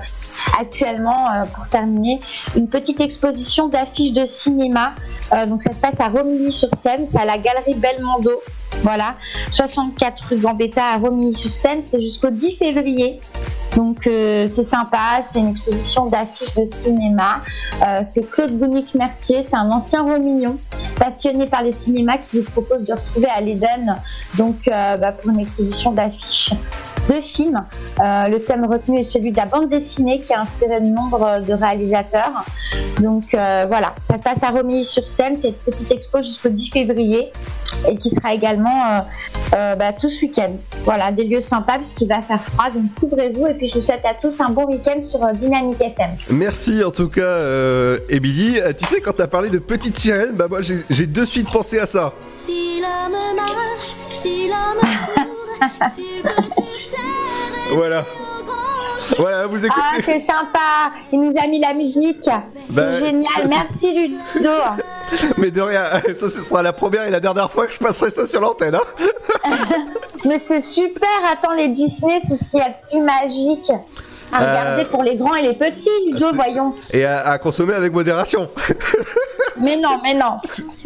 actuellement, euh, pour terminer, une petite exposition d'affiches de cinéma. Donc ça se passe à Romilly-sur-Seine, c'est à la galerie Belmondo. Voilà, 64 rue Gambetta à Romilly-sur-Seine, c'est jusqu'au 10 février. Donc c'est sympa, c'est une exposition d'affiches de cinéma. C'est Claude Bounic-Mercier, c'est un ancien Romillon, passionné par le cinéma qui vous propose de retrouver à l'Eden donc bah, pour une exposition d'affiches de films. Euh, le thème retenu est celui de la bande dessinée qui a inspiré de nombre de réalisateurs. Donc euh, voilà, ça se passe à Romilly-sur-Seine, c'est une petite expo jusqu'au 10 février et qui sera également euh, euh, bah, tout ce week-end. Voilà, des lieux sympas puisqu'il va faire froid, donc couvrez-vous et puis je vous souhaite à tous un bon week-end sur Dynamique FM. Merci en tout cas, euh, Emily. Euh, Tu sais, quand t'as parlé de petite sirène, bah moi j'ai j'ai de suite pensé à ça. Si l'homme marche, si l'homme Voilà. Voilà, vous écoutez. Ah, c'est sympa, il nous a mis la musique, Bah, c'est génial, merci Ludo. Mais de rien, ça ce sera la première et la dernière fois que je passerai ça sur l'antenne. Hein Mais c'est super, attends, les Disney, c'est ce qu'il y a de plus magique à Euh, regarder pour les grands et les petits, Ludo, voyons. et à, à consommer avec modération. Mais non, mais non,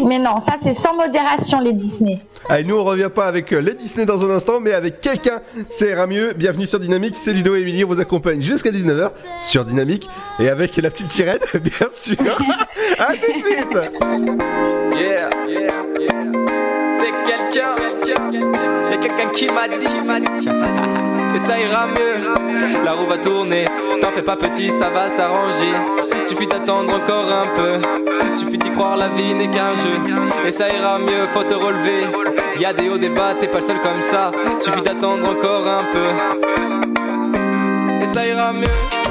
mais non, ça c'est sans modération les Disney. Allez, nous on revient pas avec euh, les Disney dans un instant, mais avec quelqu'un, ça ira mieux. Bienvenue sur Dynamique, c'est Ludo et Emily, on vous accompagne jusqu'à 19h sur Dynamique et avec la petite sirène, bien sûr. à tout de suite. Yeah, yeah, yeah. C'est quelqu'un, y a quelqu'un qui m'a dit, et ça ira mieux. La roue va tourner, t'en fais pas petit, ça va s'arranger. Suffit d'attendre encore un peu, suffit d'y croire, la vie n'est qu'un jeu. Et ça ira mieux, faut te relever. Y a des hauts, des bas, t'es pas le seul comme ça. Suffit d'attendre encore un peu, et ça ira mieux.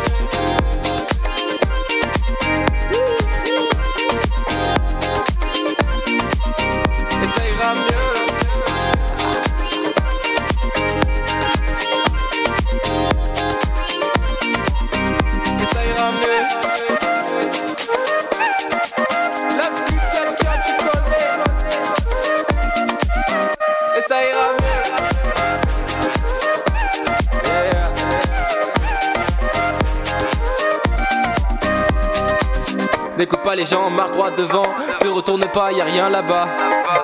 N'écoute pas les gens, marche droit devant. Te retourne pas, y a rien là-bas.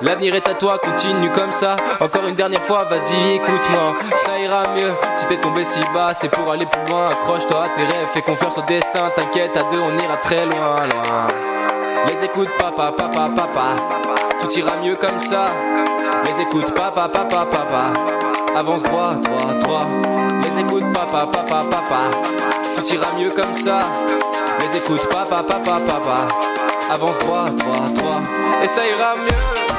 L'avenir est à toi, continue comme ça. Encore une dernière fois, vas-y, écoute-moi. Ça ira mieux si t'es tombé si bas. C'est pour aller plus loin. Accroche-toi à tes rêves, fais confiance au destin. T'inquiète, à deux, on ira très loin, loin. Les écoute, papa, papa, papa. Tout ira mieux comme ça. Les écoute, papa, papa, papa. Avance droit, droit, droit. Les écoute, papa, papa, papa. Tout ira mieux comme ça. Les écoute, papa, papa, papa. Avance droit, droit, droit. Et ça ira mieux.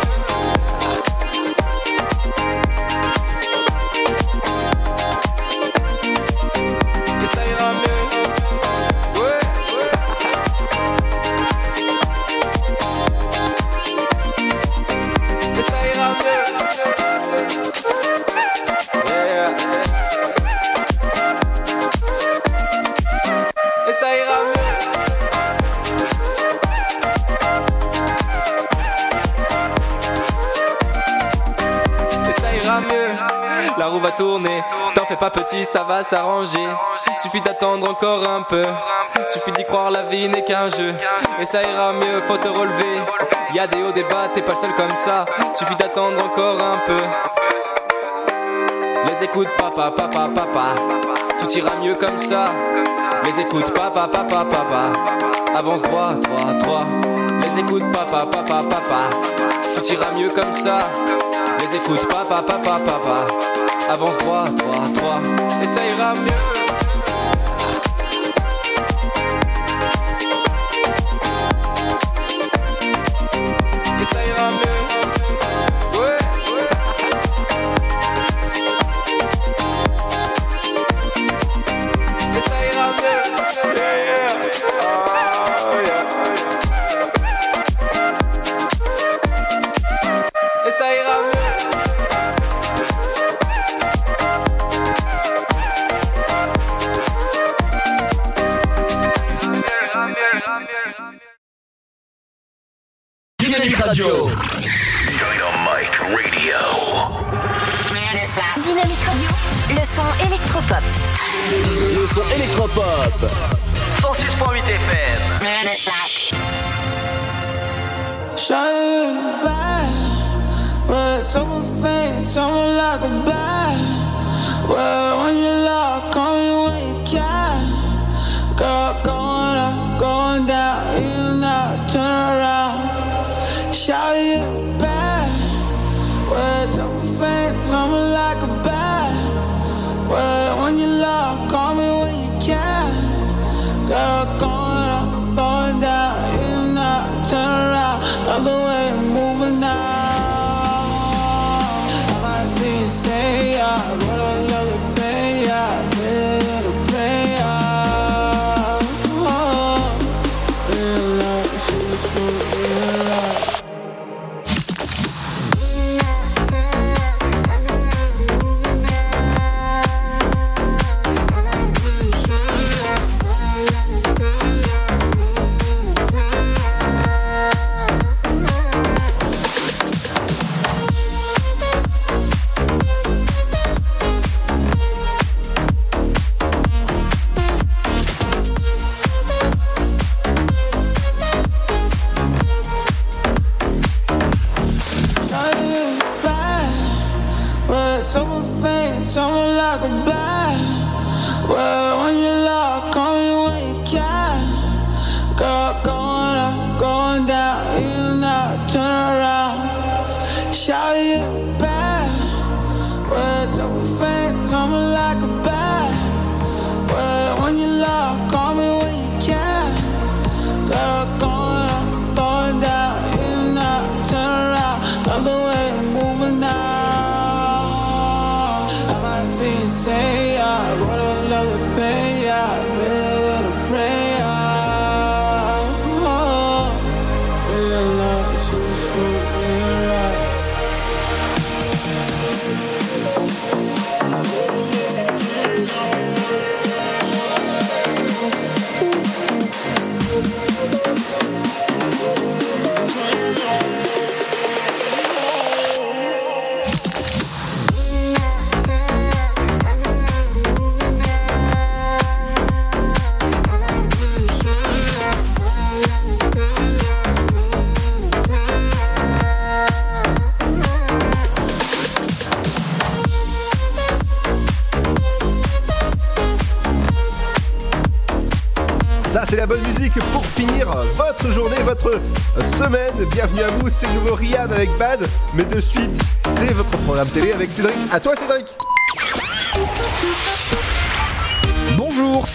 Tourner, t'en fais pas petit, ça va s'arranger. Suffit d'attendre encore un peu. Suffit d'y croire, la vie n'est qu'un jeu. Et ça ira mieux, faut te relever. Y a des hauts, des bas, t'es pas seul comme ça. Suffit d'attendre encore un peu. Les écoute, papa, papa, papa. Tout ira mieux comme ça. Les écoute, papa, papa, papa. Avance droit, droit, droit. Les écoute, papa, papa, papa. Tout ira mieux comme ça. Les écoute, papa, papa, papa. Avance droit, droit, droit. Et ça ira mieux. Électropop. Le son électropop. 106.8 FM. Shine back, but someone faint, someone like a bat. Well, when you lock,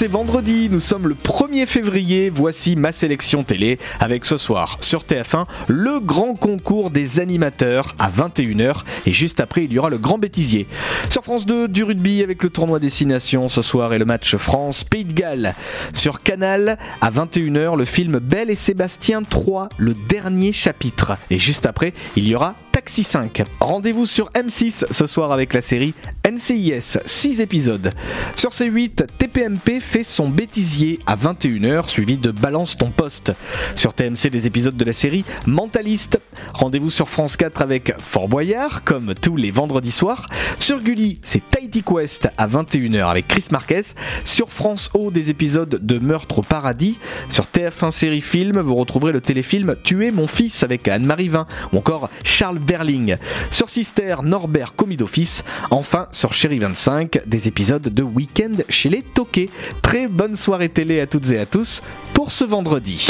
vendredi, nous sommes le 1er février, voici ma sélection télé avec ce soir sur TF1 le grand concours des animateurs à 21h et juste après il y aura le grand bêtisier. Sur France 2 du rugby avec le tournoi Destination ce soir et le match France-Pays de Galles. Sur Canal à 21h le film Belle et Sébastien 3, le dernier chapitre. Et juste après il y aura Taxi 5. Rendez-vous sur M6 ce soir avec la série NCIS, 6 épisodes. Sur C8, TPMP fait son bêtisier à 21h, suivi de Balance ton poste. Sur TMC, des épisodes de la série Mentaliste. Rendez-vous sur France 4 avec Fort Boyard, comme tous les vendredis soirs. Sur Gulli, c'est Tahiti Quest à 21h avec Chris Marquez. Sur France O, des épisodes de Meurtre au paradis. Sur TF1 Série Film, vous retrouverez le téléfilm Tuer mon fils avec Anne-Marie Vin ou encore Charles Berling. Sur Sister, Norbert commis d'office. Enfin, sur Chéri 25, des épisodes de Week-end chez les Toquets. Très bonne soirée télé à toutes et à tous pour ce vendredi.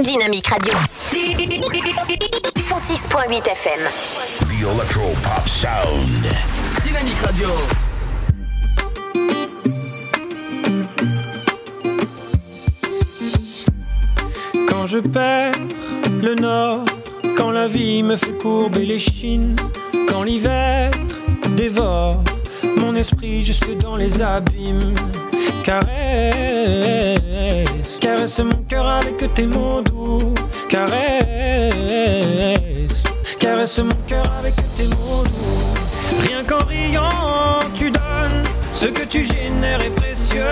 Dynamique Radio. 106.8 FM. The Electro Pop Sound. Dynamique Radio. Quand je perds le nord, quand la vie me fait courber les chines, quand l'hiver dévore mon esprit jusque dans les abîmes. Caresse, caresse mon cœur avec tes mots doux. Caresse, caresse mon cœur avec tes mots doux. Rien qu'en riant, tu donnes ce que tu génères est précieux.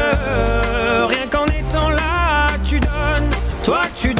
Rien qu'en étant là, tu donnes. Toi, tu donnes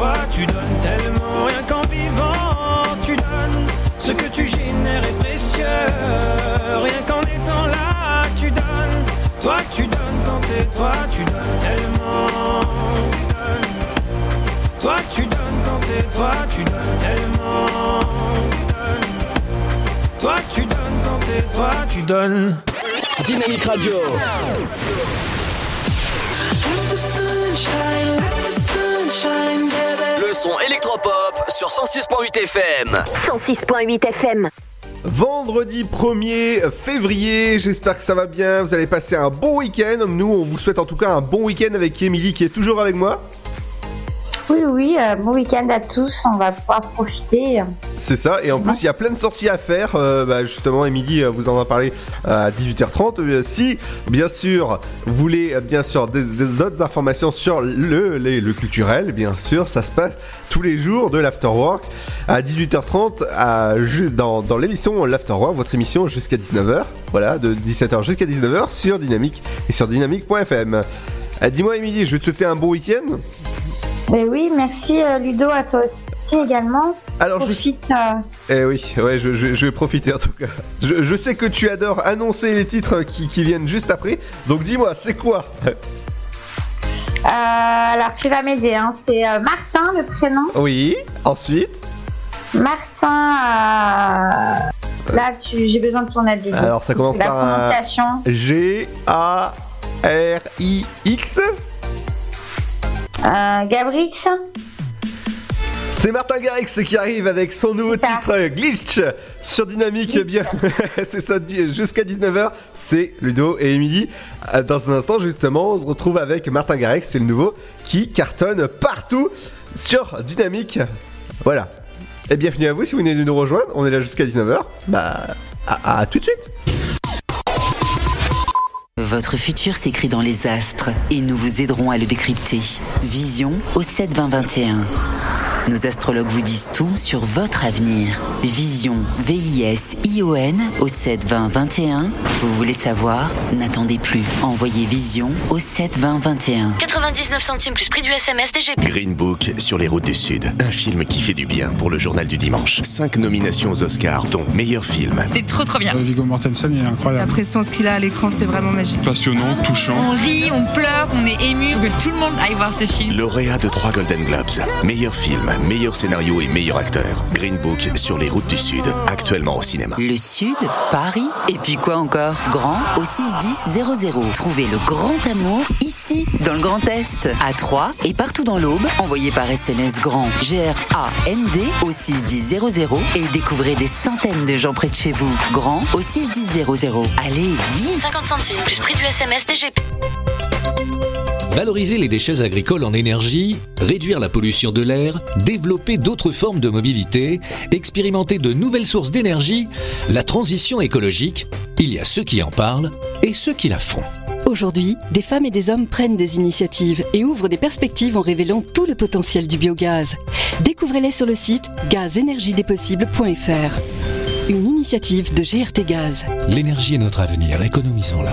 Toi, tu donnes tellement. Rien qu'en vivant, tu donnes. Ce que tu génères est précieux. Rien qu'en étant là, tu donnes. Toi, tu donnes quand t'es toi, tu donnes tellement. Toi, tu donnes quand t'es toi, tu donnes tellement. Toi, tu donnes quand t'es toi, tu donnes. Dynamique Radio. Le son électropop sur 106.8 FM. 106.8 FM. Vendredi 1er février, j'espère que ça va bien, vous allez passer un bon week-end. Nous, on vous souhaite en tout cas un bon week-end avec Émilie qui est toujours avec moi. Oui, oui, euh, bon week-end à tous, on va pouvoir profiter. C'est ça, et en plus il y a plein de sorties à faire. Euh, bah, justement, Émilie euh, vous en a parlé à 18h30. Euh, si, bien sûr, vous voulez bien sûr des, des autres informations sur le, les- le culturel, bien sûr, ça se passe tous les jours de l'Afterwork à 18h30 à, ju- dans, dans l'émission L'Afterwork, votre émission jusqu'à 19h. Voilà, de 17h jusqu'à 19h sur Dynamique et sur dynamique.fm. Dis-moi, Émilie, je vais te souhaiter un bon week-end. Mais oui, merci euh, Ludo, à toi aussi également. Alors, je euh, Eh oui, ouais, je, je- je vais profiter en tout cas. Je, je sais que tu adores annoncer les titres qui, qui viennent juste après, donc dis-moi, c'est quoi? Euh, alors tu vas m'aider, hein. c'est euh, Martin le prénom. Oui, ensuite Martin, euh, là tu- j'ai besoin de ton aide. Ludo. Alors ça commence par La un prononciation. G-A-R-I-X Euh, Gabrix C'est Martin Garrix qui arrive avec son nouveau titre Glitch sur Dynamique. Bien, c'est ça, jusqu'à 19h. C'est Ludo et Émilie. Euh, Dans un instant, justement, on se retrouve avec Martin Garrix, c'est le nouveau, qui cartonne partout sur Dynamique. Voilà. Et bienvenue à vous si vous venez de nous rejoindre. On est là jusqu'à 19h. Bah, à, à tout de suite. Votre futur s'écrit dans les astres et nous vous aiderons à le décrypter. Vision au 7 20 21. Nos astrologues vous disent tout sur votre avenir. Vision, V-I-S-I-O-N au 7 20 21. Vous voulez savoir? N'attendez plus. Envoyez Vision au 7 20 21. 99 centimes plus prix du SMS DGP. Green Book sur les routes du Sud. Un film qui fait du bien pour le journal du dimanche. Cinq nominations aux Oscars, dont meilleur film. C'était trop trop bien. Viggo Mortensen, il est La incroyable. prestance qu'il a à l'écran, c'est vraiment magique. Passionnant, touchant. On rit, on pleure, on est ému. Faut que tout le monde aille voir ce film. Lauréat de trois Golden Globes. Meilleur film, meilleur scénario et meilleur acteur. Green Book sur les routes du Sud. Actuellement au cinéma. Le Sud, Paris, et puis quoi encore? Grand au 61000. Trouvez le grand amour ici, dans le Grand Est, à Troyes et partout dans l'Aube. Envoyez par SMS grand G-R-A-N-D au 61000 et découvrez des centaines de gens près de chez vous. Grand au 61000. Allez, vite 50 centimes plus prix du SMS DGP. Valoriser les déchets agricoles en énergie, réduire la pollution de l'air, développer d'autres formes de mobilité, expérimenter de nouvelles sources d'énergie, la transition écologique, il y a ceux qui en parlent et ceux qui la font. Aujourd'hui, des femmes et des hommes prennent des initiatives et ouvrent des perspectives en révélant tout le potentiel du biogaz. Découvrez-les sur le site gazenergiedespossibles.fr. Une initiative de GRT Gaz. L'énergie est notre avenir, économisons-la.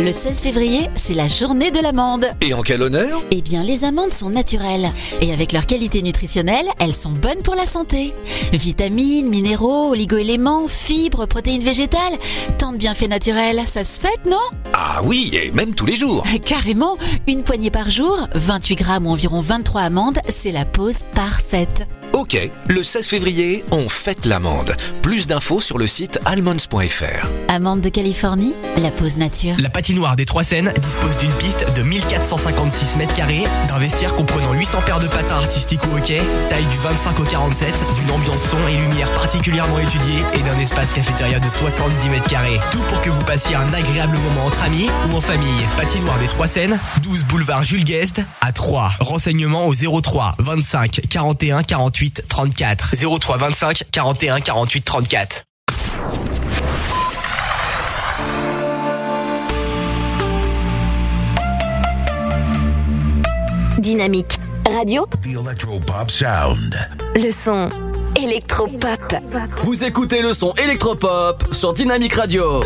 Le 16 février, c'est la journée de l'amande. Et en quel honneur? Eh bien, les amandes sont naturelles. Et avec leur qualité nutritionnelle, elles sont bonnes pour la santé. Vitamines, minéraux, oligo-éléments, fibres, protéines végétales. Tant de bienfaits naturels, ça se fête, non? Ah oui, et même tous les jours. Carrément, une poignée par jour, 28 grammes ou environ 23 amandes, c'est la pause parfaite. Ok, le 16 février, on fête l'amande. Plus d'infos sur le site almonds.fr. Amandes de Californie, la pause nature. La patinoire des Trois Seines dispose d'une piste de 1456 mètres carrés, d'un vestiaire comprenant 800 paires de patins artistiques au hockey, taille du 25 au 47, d'une ambiance son et lumière particulièrement étudiée et d'un espace cafétéria de 70 mètres carrés. Tout pour que vous passiez un agréable moment entre amis ou en famille. Patinoire des Trois Seines, 12 boulevard Jules Guest à 3. Renseignements au 03 25 41 48 34. 03 25 41 48 34. Dynamique radio, The Electropop Sound. le son électropop. Vous écoutez le son électropop sur Dynamique Radio.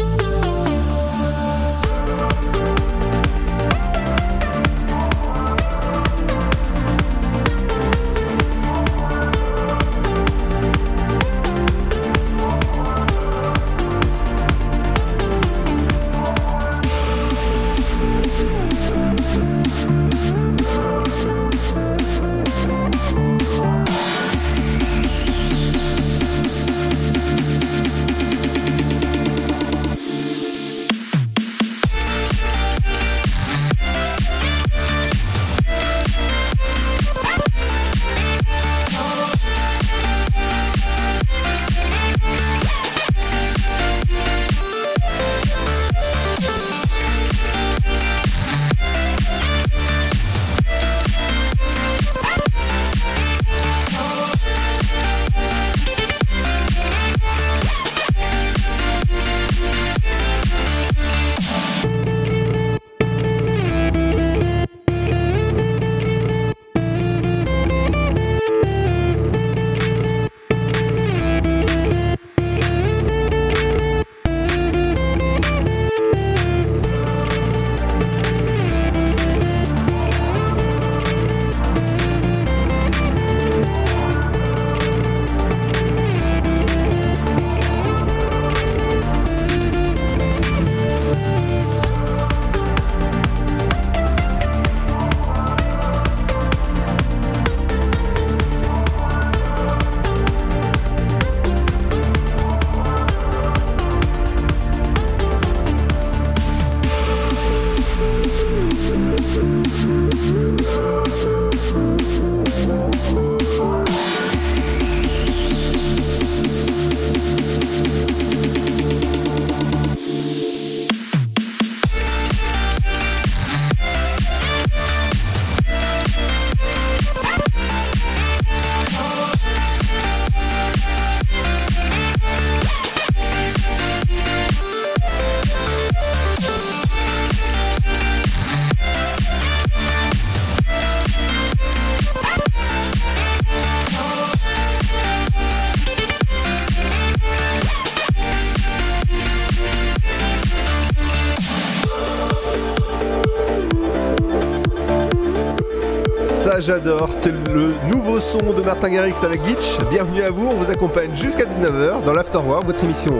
J'adore. C'est le nouveau son de Martin Garrix avec Gitch. Bienvenue à vous. On vous accompagne jusqu'à 19h dans l'Afterwork, votre émission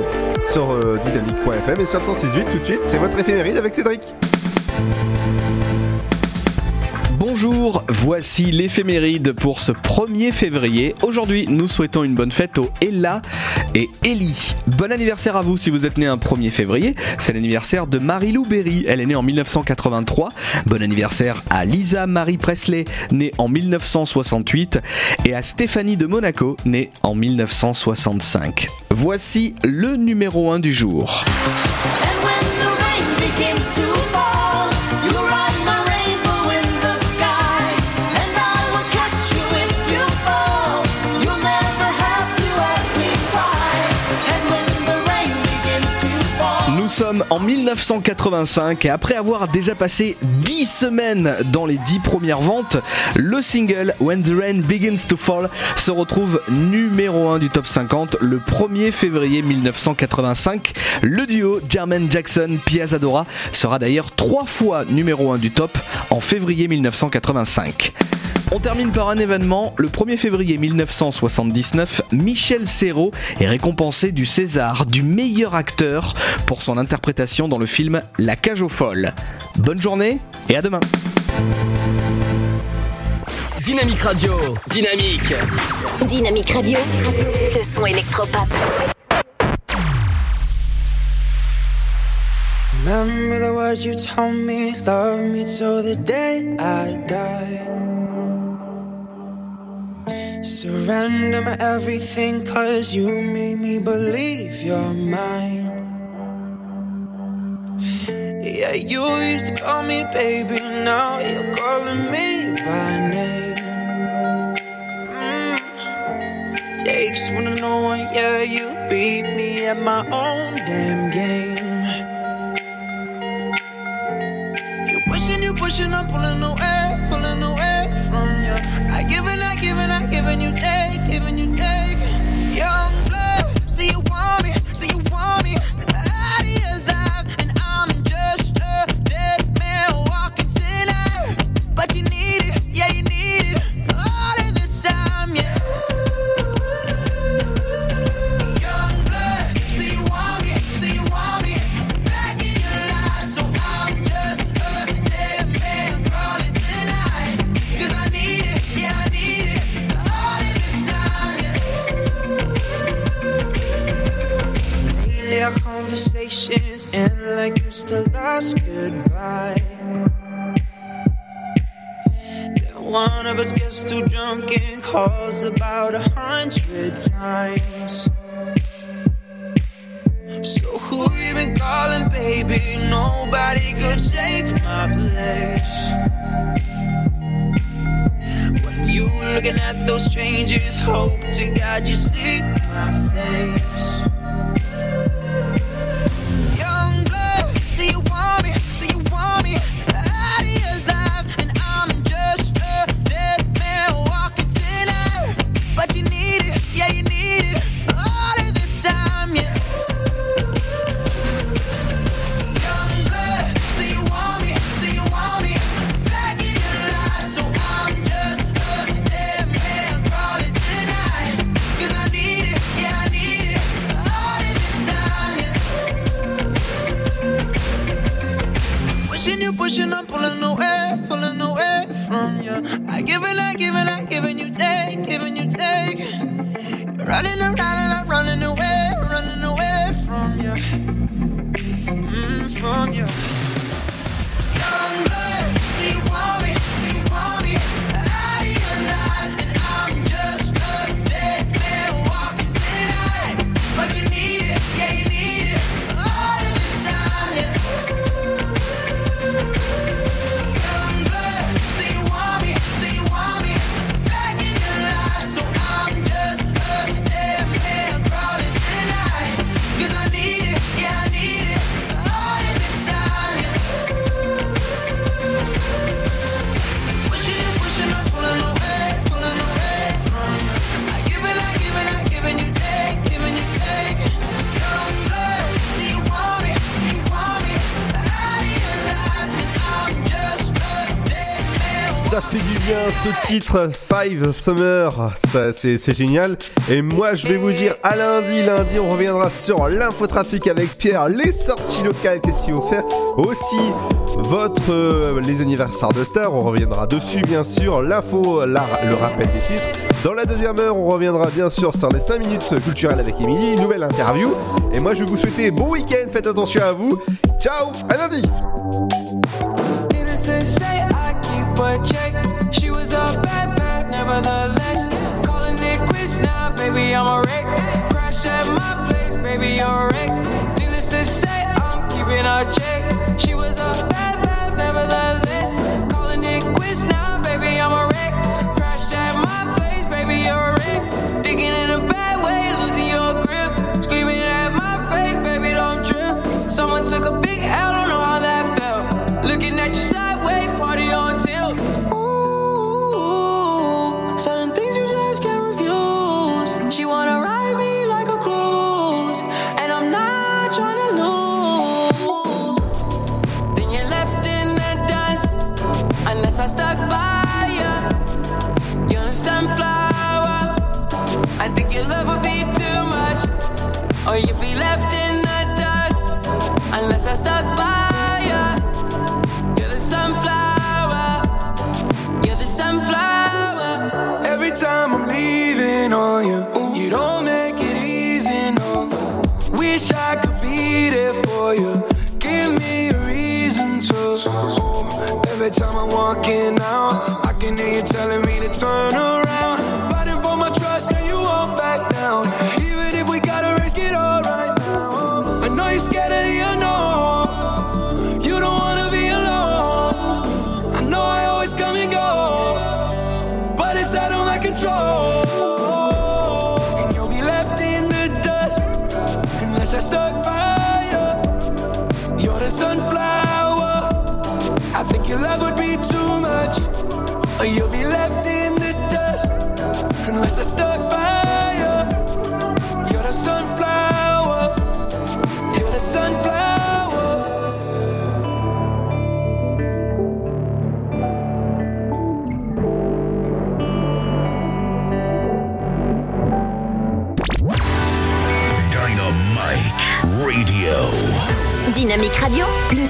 sur euh, dynamique.fm et sur le 168 tout de suite. C'est votre éphéméride avec Cédric. Bonjour, voici l'éphéméride pour ce 1er février. Aujourd'hui, nous souhaitons une bonne fête aux Ella et Ellie. Bon anniversaire à vous si vous êtes né un 1er février. C'est l'anniversaire de Marie-Lou Berry. Elle est née en 1983. Bon anniversaire à Lisa Marie Presley, née en 1968. Et à Stéphanie de Monaco, née en 1965. Voici le numéro 1 du jour. Nossa, en 1985 et après avoir déjà passé 10 semaines dans les 10 premières ventes, le single When the Rain Begins to Fall se retrouve numéro 1 du top 50 le 1er février 1985. Le duo Jermaine Jackson Piazzadora sera d'ailleurs trois fois numéro 1 du top en février 1985. On termine par un événement. Le 1er février 1979, Michel Serrault est récompensé du César du meilleur acteur pour son interprétation dans le film La cage aux folles. Bonne journée et à demain. Dynamique Radio, dynamique. Dynamique Radio, le son électropop. Remember the words you told me, love me till the day I die. Surrender my everything, cause you made me believe you're mine. Yeah, you used to call me baby, now you're calling me by name. Mm. Takes one to know one, yeah, you beat me at my own damn game. You pushing, you pushing, I'm pulling away, pulling away from you. I give I give I give and you take, give you take. Young blood, see you want me, end like it's the last goodbye. Then one of us gets too drunk and calls about a hundred times. So who you been calling, baby? Nobody could take my place. When you looking at those strangers, hope to God you see my face. titre Five Summer, c'est génial. Et moi je vais vous dire à lundi, lundi on reviendra sur l'infotrafic avec Pierre, les sorties locales, qu'est-ce qu'il faut faire aussi? Votre euh, les anniversaires de Star, on reviendra dessus bien sûr, l'info, le rappel des titres. Dans la deuxième heure, on reviendra bien sûr sur les 5 minutes culturelles avec Émilie, une nouvelle interview. Et moi je vais vous souhaiter bon week-end, faites attention à vous. Ciao, à lundi. I'm a wreck. Crash at my place, baby, you're a wreck.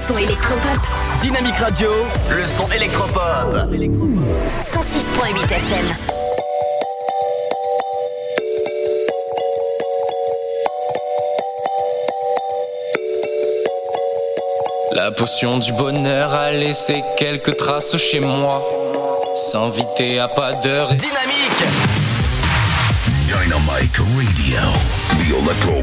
son électropop. Dynamique Radio, le son électropop. 106.8 FM. La potion du bonheur a laissé quelques traces chez moi. S'inviter à pas d'heure. Dynamique. Dynamique Radio, the electro